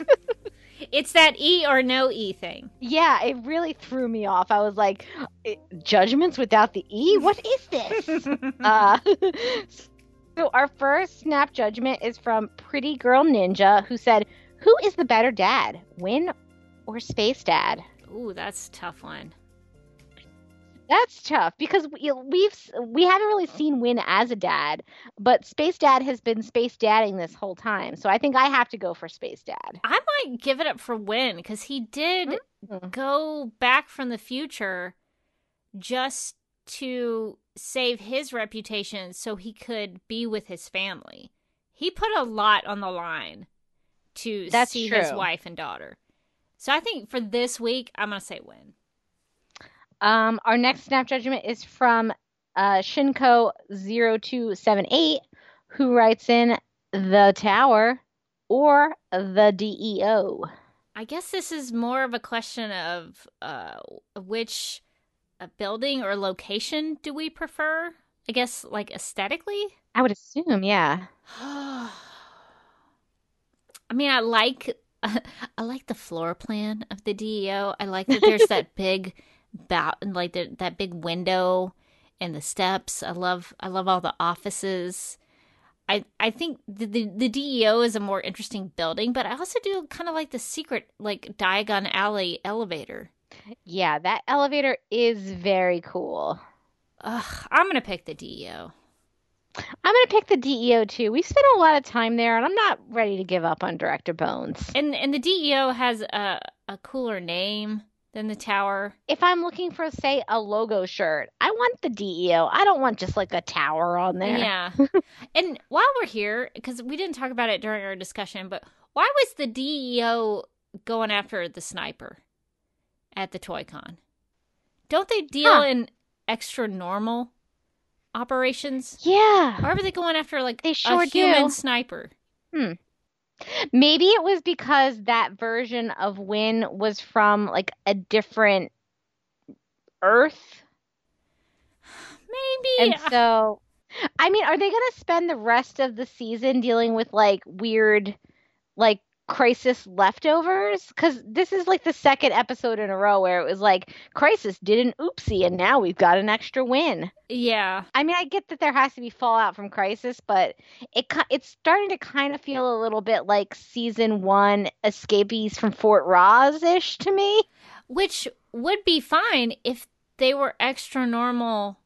It's that E or no E thing. yeah, it really threw me off. I was like, "Eh, judgments without the E? What is this? uh, so our first snap judgment is from Pretty Girl Ninja, who said, "Who is the better dad, Winn or Space Dad?" Ooh, that's a tough one. That's tough because we, we've we haven't really seen Winn as a dad, but Space Dad has been Space Dadding this whole time. So I think I have to go for Space Dad. I might give it up for Winn because he did Mm. go back from the future just to save his reputation so he could be with his family. He put a lot on the line to That's see his wife and daughter. So I think for this week, I'm going to say Winn. Um, our next snap judgment is from uh, Shinko0278, who writes in the tower or the DEO. I guess this is more of a question of uh, which uh, building or location do we prefer? I guess like aesthetically. I would assume, yeah. I mean, I like I like the floor plan of the DEO. I like that there's that big bow, like the, that big window and the steps. I love I love all the offices. I I think the, the the DEO is a more interesting building, but I also do kind of like the secret like Diagon Alley elevator. Yeah, that elevator is very cool. Ugh, I'm gonna pick the DEO. I'm to pick the DEO too. We've spent a lot of time there, and I'm not ready to give up on Director Bones. And and the DEO has a a cooler name than the tower. If I'm looking for, say, a logo shirt, I want the DEO. I don't want just like a tower on there. Yeah. and while we're here, because we didn't talk about it during our discussion, but why was the DEO going after the sniper at the Toy Con? Don't they deal Huh. in extra normal operations? Yeah. Why were they going after like They sure a human do. sniper? Hmm. Maybe it was because that version of Winn was from like a different Earth. Maybe. And so, I mean, are they going to spend the rest of the season dealing with like weird, like crisis leftovers? Because this is like the second episode in a row where it was like crisis did an oopsie and now we've got an extra Winn. yeah. I mean, I get that there has to be fallout from crisis, but it it's starting to kind of feel a little bit like season one escapees from Fort Rozz ish to me. Which would be fine if they were extra normal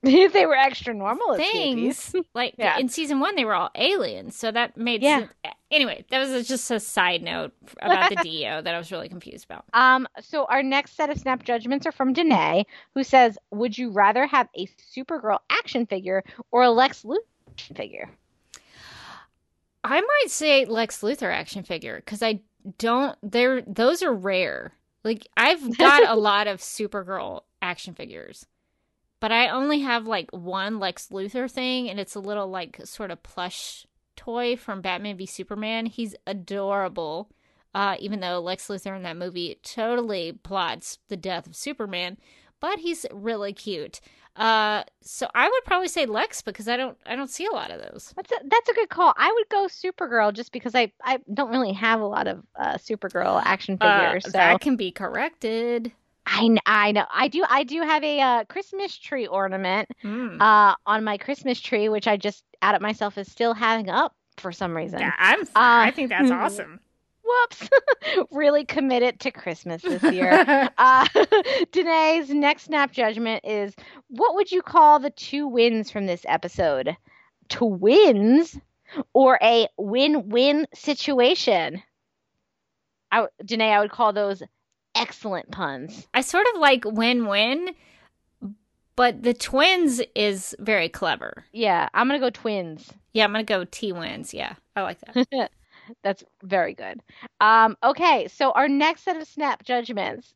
they were extra normal things. Like Yeah. in season one, they were all aliens, so that made Yeah. sense. Anyway, that was just a side note about the DEO that I was really confused about. Um, so our next set of snap judgments are from Danae, who says, "Would you rather have a Supergirl action figure or a Lex Luthor action figure?" I might say Lex Luthor action figure because I don't. They're those are rare. Like I've got a lot of Supergirl action figures, but I only have like one Lex Luthor thing, and it's a little like sort of plush toy from Batman v Superman. He's adorable. Uh, even though Lex Luthor in that movie totally plots the death of Superman, but he's really cute. Uh, so I would probably say Lex because I don't I don't see a lot of those. That's a, that's a good call. I would go Supergirl just because I I don't really have a lot of uh, Supergirl action Uh, figures. so That can be corrected. I I know I do I do have a uh, Christmas tree ornament Mm. uh, on my Christmas tree, which I just outed myself as still having up for some reason. Yeah, I'm. I think that's awesome. Whoops! really committed to Christmas this year. Uh, Danae's next snap judgment is what would you call the two Winns from this episode? Twins or a win win situation? I, Danae, I would call those excellent puns. I sort of like win-win, but the twins is very clever. Yeah, I'm going to go twins. Yeah, I'm gonna go T wins. Yeah, I like that. That's very good. Um, okay, so our next set of snap judgments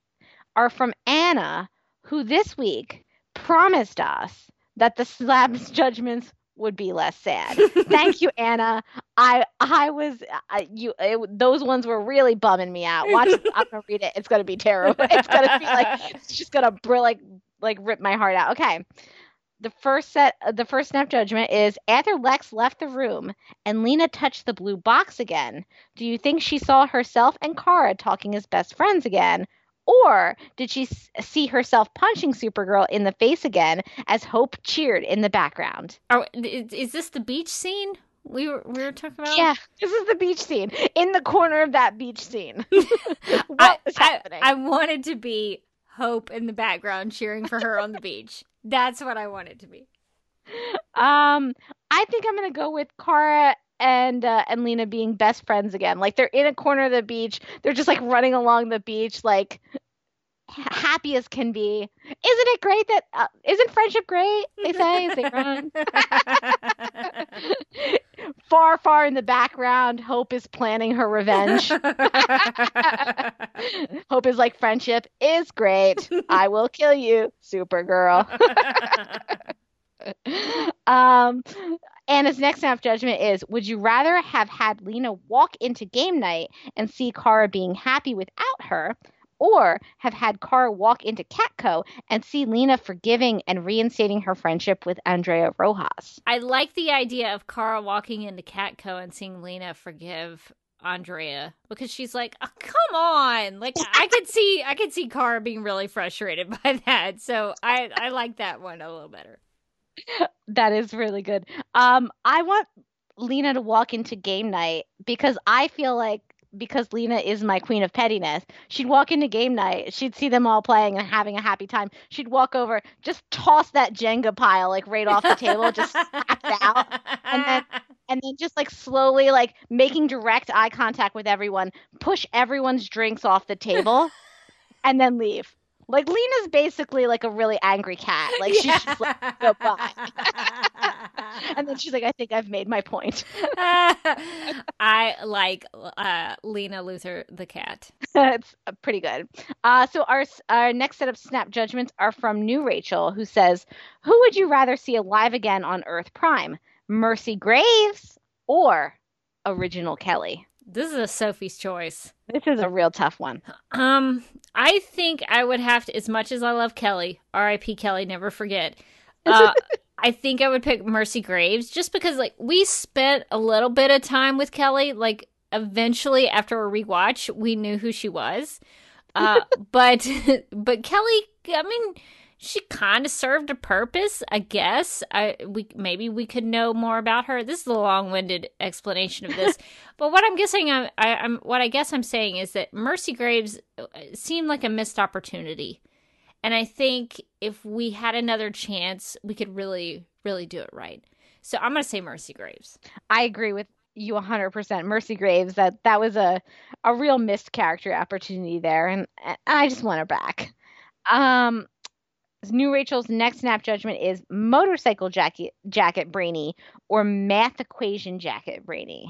are from Anna, who this week promised us that the slabs judgments would be less sad. Thank you, Anna. I I was I, you it, those ones were really bumming me out. Watch, I'm gonna read it. It's gonna be terrible. It's gonna be like it's just gonna br- like like rip my heart out. Okay. The first set, the first snap judgment is after Lex left the room and Lena touched the blue box again. Do you think she saw herself and Kara talking as best friends again, or did she see herself punching Supergirl in the face again as Hope cheered in the background? Oh, is, is this the beach scene we were we were talking about? Yeah, this is the beach scene. In the corner of that beach scene. I, what I- happening? I wanted to be Hope in the background cheering for her on the beach. That's what I wanted to be. Um, I think I'm gonna go with Kara and uh, and Lena being best friends again. Like they're in a corner of the beach. They're just like running along the beach, like ha- happy as can be. Isn't it great that? Uh, isn't friendship great? They say as they run. far, far in the background, Hope is planning her revenge. Hope is like friendship is great. I will kill you, Supergirl. um, Anna's next snap judgment is Would you rather have had Lena walk into game night and see Kara being happy without her, or have had Kara walk into Catco and see Lena forgiving and reinstating her friendship with Andrea Rojas? I like the idea of Kara walking into Catco and seeing Lena forgive Andrea because she's like, oh, "Come on!" Like I could see, I could see Kara being really frustrated by that. So I, I like that one a little better. That is really good. Um, I want Lena to walk into game night because I feel like because Lena is my queen of pettiness, she'd walk into game night, she'd see them all playing and having a happy time. She'd walk over, just toss that Jenga pile like right off the table, just snap it out, and then and then just like slowly like making direct eye contact with everyone, push everyone's drinks off the table, and then leave. Like Lena's basically like a really angry cat. Like she's just like goodbye. and then she's like, I think I've made my point. I like uh, Lena Luthor the cat. it's uh, pretty good. Uh, so our our next set of snap judgments are from New Rachel, who says, "Who would you rather see alive again on Earth Prime, Mercy Graves or Original Kelly?" This is a Sophie's choice. This is a real tough one. Um, I think I would have to, as much as I love Kelly, R.I.P. Kelly, never forget. Uh, I think I would pick Mercy Graves just because, like, we spent a little bit of time with Kelly. Like, eventually, after a rewatch, we knew who she was. Uh, but, but Kelly, I mean, she kind of served a purpose, I guess. I we maybe we could know more about her. This is a long-winded explanation of this, but what I'm guessing, I'm, I, I'm what I guess I'm saying is that Mercy Graves uh, seemed like a missed opportunity, and I think if we had another chance, we could really, really do it right. So I'm gonna say Mercy Graves. I agree with you 100%. Mercy Graves, that that was a a real missed character opportunity there, and, and I just want her back. Um, New Rachel's next snap judgment is motorcycle jacket jacket Brainy or math equation jacket Brainy.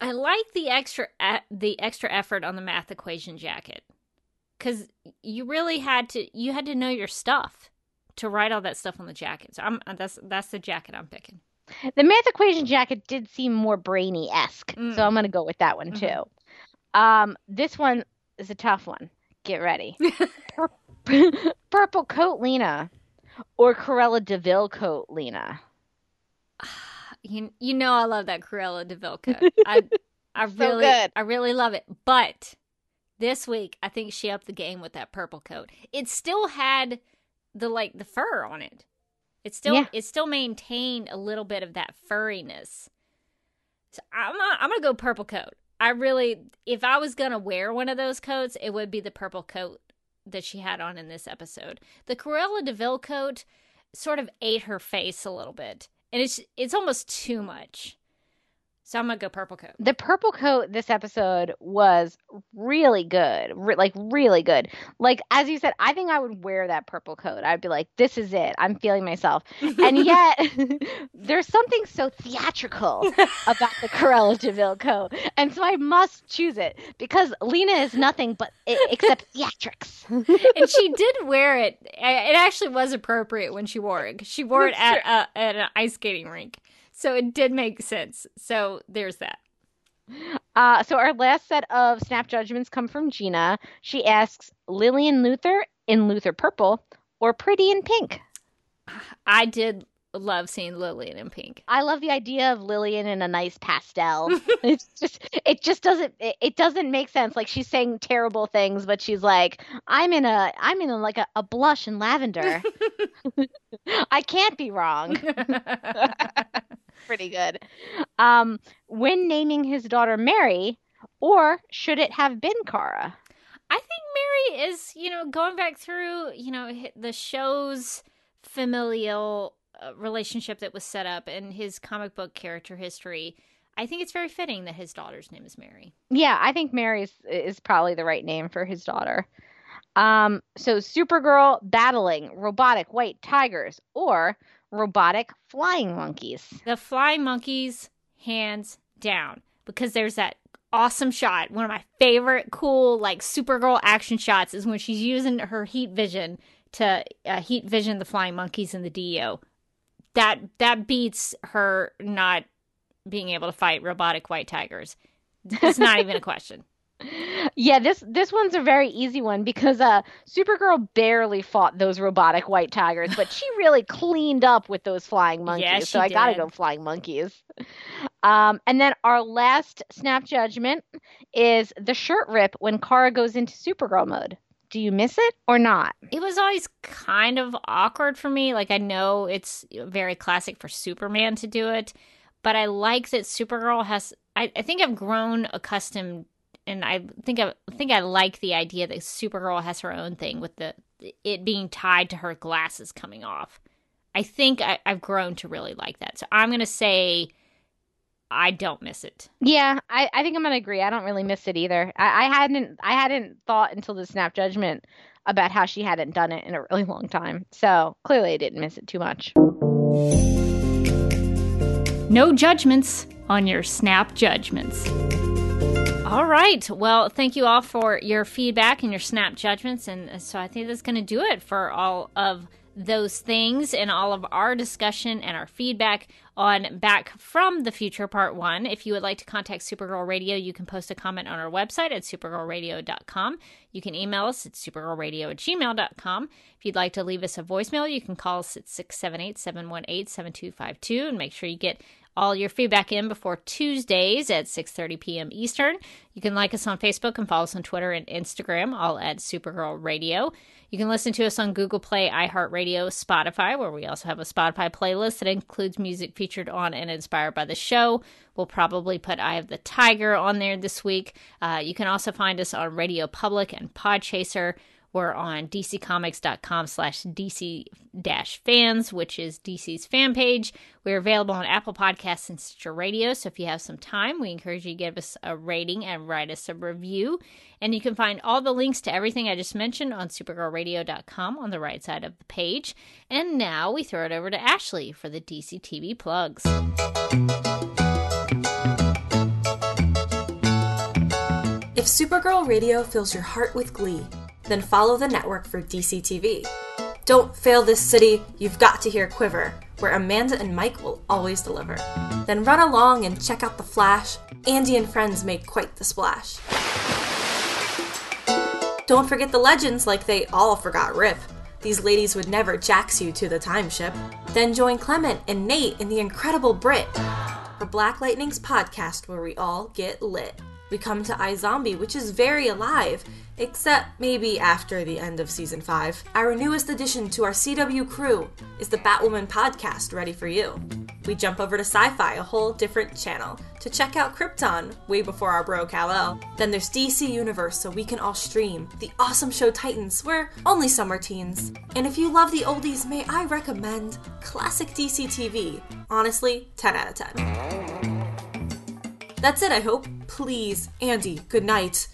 I like the extra the extra effort on the math equation jacket because you really had to you had to know your stuff to write all that stuff on the jacket. So I'm that's that's the jacket I'm picking. The math equation jacket did seem more brainy esque, Mm. so I'm gonna go with that one Mhm. too. Um, this one is a tough one. Get ready. Pur- Purple coat Lena or Cruella de Vil coat Lena. You you know I love that Cruella de Vil coat. I I So really good. I really love it. But this week I think she upped the game with that purple coat. It still had the like the fur on it. It still Yeah. it still maintained a little bit of that furriness. So I'm not, I'm gonna go purple coat. I really if I was gonna wear one of those coats, it would be the purple coat that she had on in this episode. The Cruella de Vil coat sort of ate her face a little bit, and it's it's almost too much. So I'm gonna go purple coat. The purple coat this episode was really good, re- like really good. Like as you said, I think I would wear that purple coat. I'd be like, "This is it. I'm feeling myself." And yet, there's something so theatrical about the Cruella de Vil coat, and so I must choose it because Lena is nothing but except theatrics. and she did wear it. It actually was appropriate when she wore it. She wore it at at an ice skating rink, so it did make sense. So there's that. Uh, so our last set of snap judgments come from Gina. She asks Lillian Luthor in Luthor Purple or Pretty in Pink? I did love seeing Lillian in pink. I love the idea of Lillian in a nice pastel. it's just it just doesn't it, it, doesn't make sense. Like she's saying terrible things, but she's like, I'm in a I'm in a, like a, a blush and lavender. I can't be wrong. Pretty good. Um, when naming his daughter Mary, or should it have been Kara? I think Mary is, you know, going back through, you know, the show's familial uh, relationship that was set up and his comic book character history. I think it's very fitting that his daughter's name is Mary. Yeah, I think Mary is, is probably the right name for his daughter. Um, so Supergirl battling robotic white tigers or robotic flying monkeys. The flying monkeys, hands down, because there's that awesome shot. One of my favorite cool like Supergirl action shots is when she's using her heat vision to uh, heat vision the flying monkeys in the DEO. That that beats her not being able to fight robotic white tigers. It's not even a question. Yeah, this this one's a very easy one because uh Supergirl barely fought those robotic white tigers, but she really cleaned up with those flying monkeys. Yeah, so I did. gotta go flying monkeys. Um, and then our last snap judgment is the shirt rip when Kara goes into Supergirl mode. Do you miss it or not? It was always kind of awkward for me. Like I know it's very classic for Superman to do it, but I like that Supergirl has. I, I think I've grown accustomed, and I think I think I like the idea that Supergirl has her own thing with the it being tied to her glasses coming off. I think I, I've grown to really like that. So I'm gonna say I don't miss it. Yeah, I, I think I'm gonna agree. I don't really miss it either. I, I hadn't I hadn't thought until the snap judgment about how she hadn't done it in a really long time. So clearly I didn't miss it too much. No judgments on your snap judgments. All right. Well, thank you all for your feedback and your snap judgments. And so I think that's going to do it for all of those things and all of our discussion and our feedback on Back from the Future Part 1. If you would like to contact Supergirl Radio, you can post a comment on our website at supergirlradio.com. You can email us at supergirlradio at gmail.com. If you'd like to leave us a voicemail, you can call us at 678 718 7252 and make sure you get all your feedback in before Tuesdays at 6:30 p.m. Eastern. You can like us on Facebook and follow us on Twitter and Instagram, all at Supergirl Radio. You can listen to us on Google Play, iHeartRadio, Spotify, where we also have a Spotify playlist that includes music featured on and inspired by the show. We'll probably put Eye of the Tiger on there this week. Uh, you can also find us on Radio Public and Podchaser. We're on dccomics.com slash dc dash fans, which is DC's fan page. We're available on Apple Podcasts and Stitcher Radio. So if you have some time, we encourage you to give us a rating and write us a review. And you can find all the links to everything I just mentioned on supergirlradio.com on the right side of the page. And now we throw it over to Ashley for the DC TV plugs. If Supergirl Radio fills your heart with glee, then follow the network for DCTV. Don't fail this city, you've got to hear Quiver, where Amanda and Mike will always deliver. Then run along and check out The Flash. Andy and friends make quite the splash. Don't forget the legends like they all forgot Rip. These ladies would never jax you to the time ship. Then join Clement and Nate in the incredible Brit for Black Lightning's podcast where we all get lit. We come to iZombie, which is very alive, except maybe after the end of season 5. Our newest addition to our CW crew is the Batwoman podcast ready for you. We jump over to Syfy, a whole different channel, to check out Krypton way before our bro Kal-El. Then there's DC Universe, so we can all stream the awesome show Titans, where only some are teens. And if you love the oldies, may I recommend classic DC TV? Honestly, 10 out of 10. That's it, I hope. Please, Andy, good night.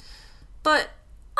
But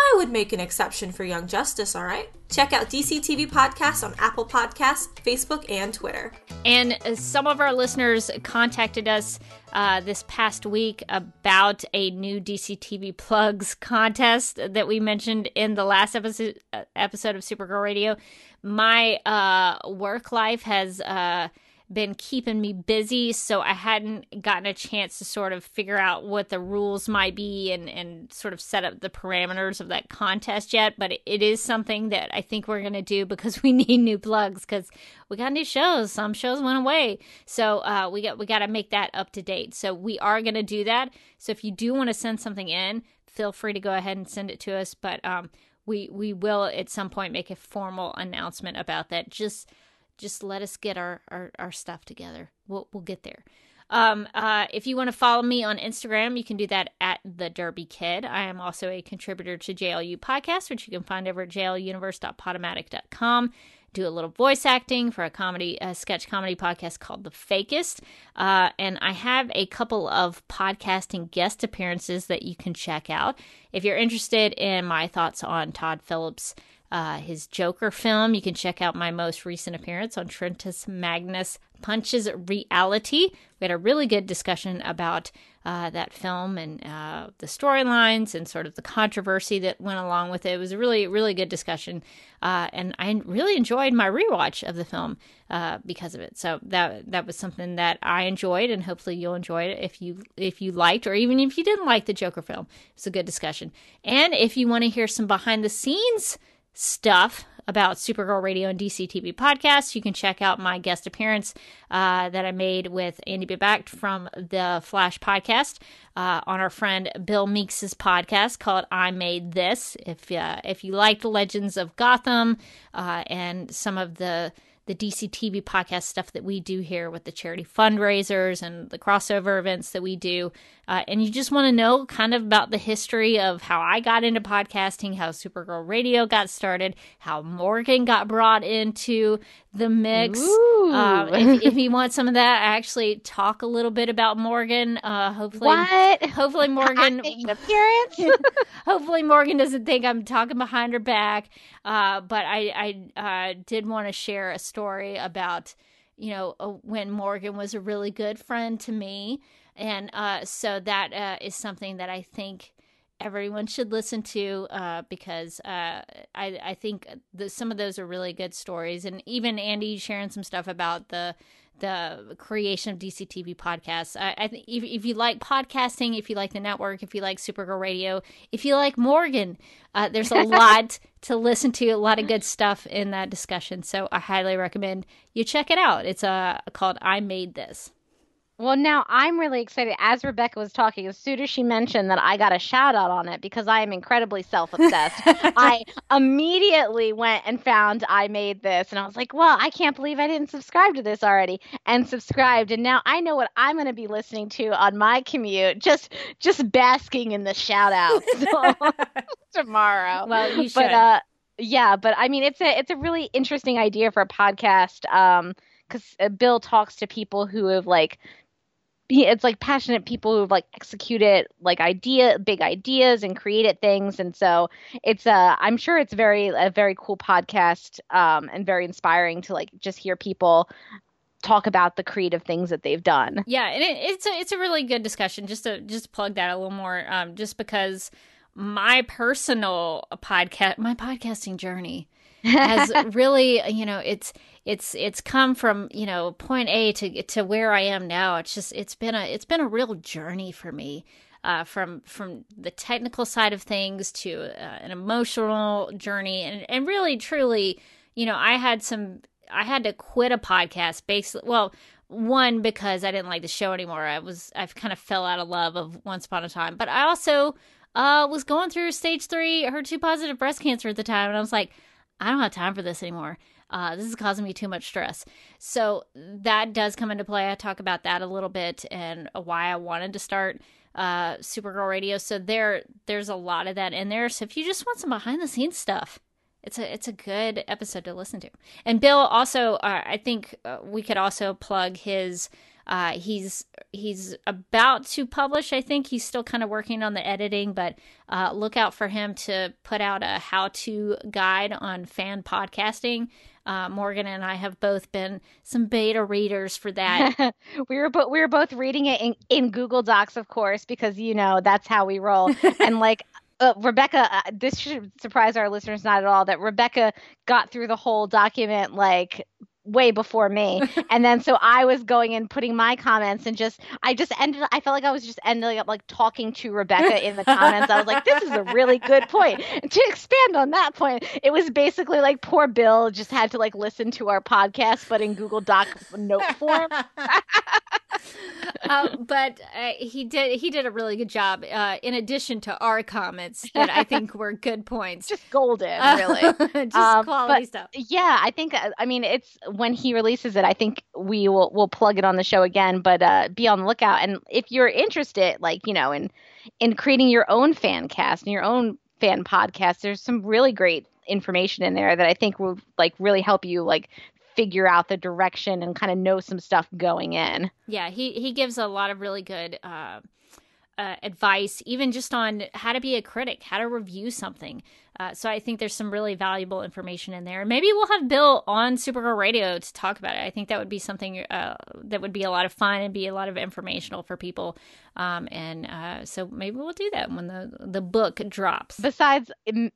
I would make an exception for Young Justice, alright? Check out DC TV Podcasts on Apple Podcasts, Facebook, and Twitter. And uh, some of our listeners contacted us uh, this past week about a new DC TV plugs contest that we mentioned in the last episode uh, episode of Supergirl Radio. My uh, work life has uh, been keeping me busy, so I hadn't gotten a chance to sort of figure out what the rules might be and, and sort of set up the parameters of that contest yet. But it is something that I think we're going to do because we need new plugs because we got new shows. Some shows went away. So uh, we got, we got to make that up to date. So we are going to do that. So if you do want to send something in, feel free to go ahead and send it to us. But um, we, we will at some point make a formal announcement about that. Just just let us get our, our, our stuff together. We'll, we'll get there. Um, uh, if you want to follow me on Instagram, you can do that at the Derby Kid. I am also a contributor to JLU podcast, which you can find over at jluniverse.podomatic.com. Do a little voice acting for a comedy, a sketch comedy podcast called The Fakest. Uh, and I have a couple of podcasting guest appearances that you can check out. If you're interested in my thoughts on Todd Phillips' uh, his Joker film. You can check out my most recent appearance on Trentus Magnus Punches Reality. We had a really good discussion about uh, that film and uh, the storylines and sort of the controversy that went along with it. It was a really, really good discussion, uh, and I really enjoyed my rewatch of the film uh, because of it. So that that was something that I enjoyed, and hopefully you'll enjoy it if you if you liked or even if you didn't like the Joker film. It's a good discussion, and if you want to hear some behind the scenes stuff about Supergirl Radio and DC TV podcasts, you can check out my guest appearance uh, that I made with Andy Behbakht from the Flash podcast uh, on our friend Bill Meeks's podcast called "I Made This." If uh, if you like the Legends of Gotham uh, and some of the the DC TV podcast stuff that we do here with the charity fundraisers and the crossover events that we do. Uh, and you just want to know kind of about the history of how I got into podcasting, how Supergirl Radio got started, how Morgan got brought into the mix. Um, if, if, you want some of that, I actually talk a little bit about Morgan. Uh, hopefully, what? Hopefully, Morgan appearance. hopefully, Morgan doesn't think I'm talking behind her back. Uh, but I, I uh, did want to share a story about you know uh, when Morgan was a really good friend to me, and uh, so that uh, is something that I think everyone should listen to uh, because uh, I, I think the, some of those are really good stories. And even Andy sharing some stuff about the the creation of DC TV podcasts. I, I think if, if, you like podcasting, if you like the network, if you like Supergirl Radio, if you like Morgan, uh, there's a lot to listen to, a lot of good stuff in that discussion. So I highly recommend you check it out. It's uh, called I Made This. Well, now I'm really excited. As Rebecca was talking, as soon as she mentioned that I got a shout out on it because I am incredibly self obsessed, I immediately went and found I made this. And I was like, well, I can't believe I didn't subscribe to this already and subscribed. And now I know what I'm going to be listening to on my commute, just just basking in the shout out tomorrow. Well, you should. But, uh, yeah, but I mean, it's a it's a really interesting idea for a podcast. Um, because uh, Bill talks to people who have like it's like passionate people who've like executed like idea big ideas and created things. And so it's uh i'm sure it's very a very cool podcast um and very inspiring to like just hear people talk about the creative things that they've done. Yeah and it, it's a it's a really good discussion. Just to just plug that a little more um just because my personal podcast my podcasting journey has really you know it's it's it's come from you know point A to to where I am now. It's just it's been a it's been a real journey for me. Uh, from from the technical side of things to uh, an emotional journey, and and really truly, you know, I had some I had to quit a podcast basically. Well, one because I didn't like the show anymore. I was I've kind of fell out of love of Once Upon a Time, but I also uh, was going through stage three HER2 positive breast cancer at the time, and I was like, I don't have time for this anymore. Uh, this is causing me too much stress. So that does come into play. I talk about that a little bit and why I wanted to start uh, Supergirl Radio. So there, there's a lot of that in there. So if you just want some behind the scenes stuff, it's a it's a good episode to listen to. And Bill also, uh, I think uh, we could also plug his uh, he's he's about to publish. I think he's still kind of working on the editing, but uh, look out for him to put out a how-to guide on fan podcasting. Uh, Morgan and I have both been some beta readers for that. we were bo- we were both reading it in, in Google Docs, of course, because you know that's how we roll. and like uh, Rebecca, uh, this should surprise our listeners not at all that Rebecca got through the whole document like way before me. and then so I was going and putting my comments and just I just ended I felt like I was just ending up like talking to Rebecca in the comments. I was like, this is a really good point. And to expand on that point, it was basically like poor Bill just had to like listen to our podcast but in Google Doc note form. uh, but uh, he did he did a really good job uh, in addition to our comments that I think were good points. Just golden, really. just um, quality stuff. Yeah, I think uh, I mean it's when he releases it, I think we will we'll plug it on the show again. But uh, be on the lookout, and if you're interested, like you know, in in creating your own fan cast and your own fan podcast, there's some really great information in there that I think will like really help you like figure out the direction and kind of know some stuff going in. Yeah, he he gives a lot of really good. Uh, uh, advice, even just on how to be a critic, how to review something. Uh, so I think there's some really valuable information in there. Maybe we'll have Bill on Supergirl Radio to talk about it. I think that would be something uh, that would be a lot of fun and be a lot of informational for people. Um, and uh, so maybe we'll do that when the the book drops. Besides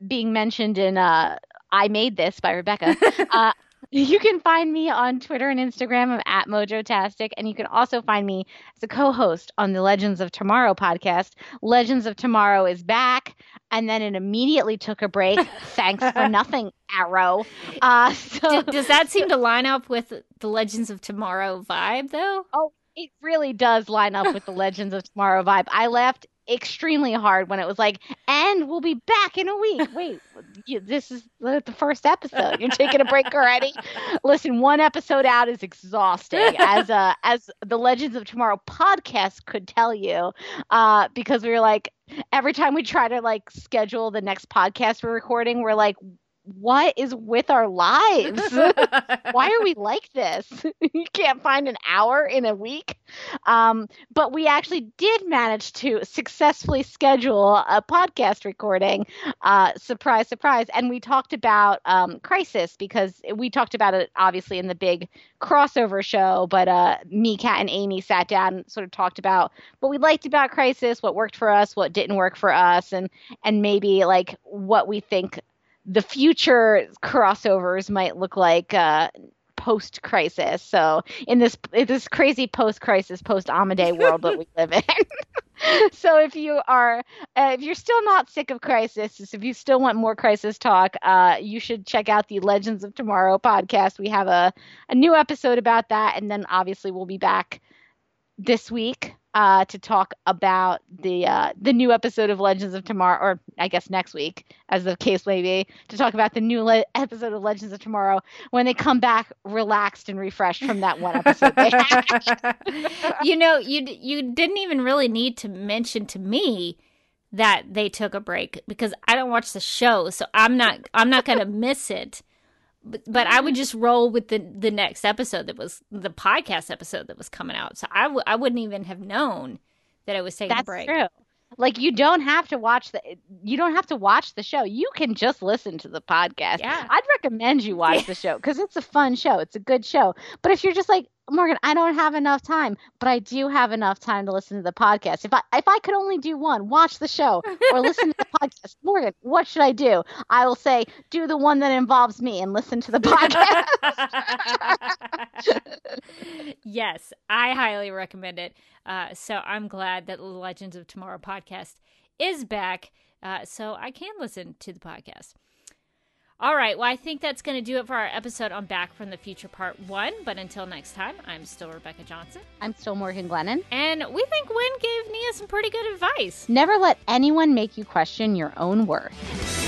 being mentioned in uh, I Made This by Rebecca, uh, you can find me on Twitter and Instagram. I'm at Mojotastic. And you can also find me as a co host on the Legends of Tomorrow podcast. Legends of Tomorrow is back. And then it immediately took a break. Thanks for nothing, Arrow. Uh, so... does that seem to line up with the Legends of Tomorrow vibe, though? Oh, it really does line up with the Legends of Tomorrow vibe. I left extremely hard when it was like, and we'll be back in a week. Wait, you, this is the, the first episode. You're taking a break already. Listen, one episode out is exhausting, as uh, as the Legends of Tomorrow podcast could tell you, uh, because we were like, every time we try to like schedule the next podcast we're recording, we're like, what is with our lives? Why are we like this? you can't find an hour in a week. Um, but we actually did manage to successfully schedule a podcast recording. Uh, surprise, surprise. And we talked about um, Crisis because we talked about it obviously in the big crossover show. But uh, me, Kat, and Amy sat down and sort of talked about what we liked about Crisis, what worked for us, what didn't work for us, and and maybe like what we think the future crossovers might look like uh, post crisis. So in this in this crazy post crisis, post Amade world that we live in. so if you are uh, if you're still not sick of crisis, if you still want more crisis talk, uh, you should check out the Legends of Tomorrow podcast. We have a a new episode about that, and then obviously we'll be back this week uh, to talk about the uh, the new episode of Legends of Tomorrow, or I guess next week, as the case may be, to talk about the new le- episode of Legends of Tomorrow when they come back relaxed and refreshed from that one episode. you know, you you didn't even really need to mention to me that they took a break because I don't watch the show, so I'm not I'm not gonna miss it but, but I would mm-hmm. just roll with the the next episode that was the podcast episode that was coming out. So I w- I wouldn't even have known that I was taking That's a break. True. Like you don't have to watch the you don't have to watch the show. You can just listen to the podcast. Yeah. I'd recommend you watch the show because it's a fun show. It's a good show. But if you're just like Morgan, I don't have enough time, but I do have enough time to listen to the podcast. If I if I could only do one, watch the show or listen to the podcast. Morgan, what should I do? I will say do the one that involves me and listen to the podcast. yes, I highly recommend it. Uh, so I'm glad that the Legends of Tomorrow podcast is back, uh, so I can listen to the podcast. All right, well, I think that's going to do it for our episode on Back from the Future Part 1. But until next time, I'm still Rebecca Johnson. I'm still Morgan Glennon. And we think Winn gave Nia some pretty good advice. Never let anyone make you question your own worth.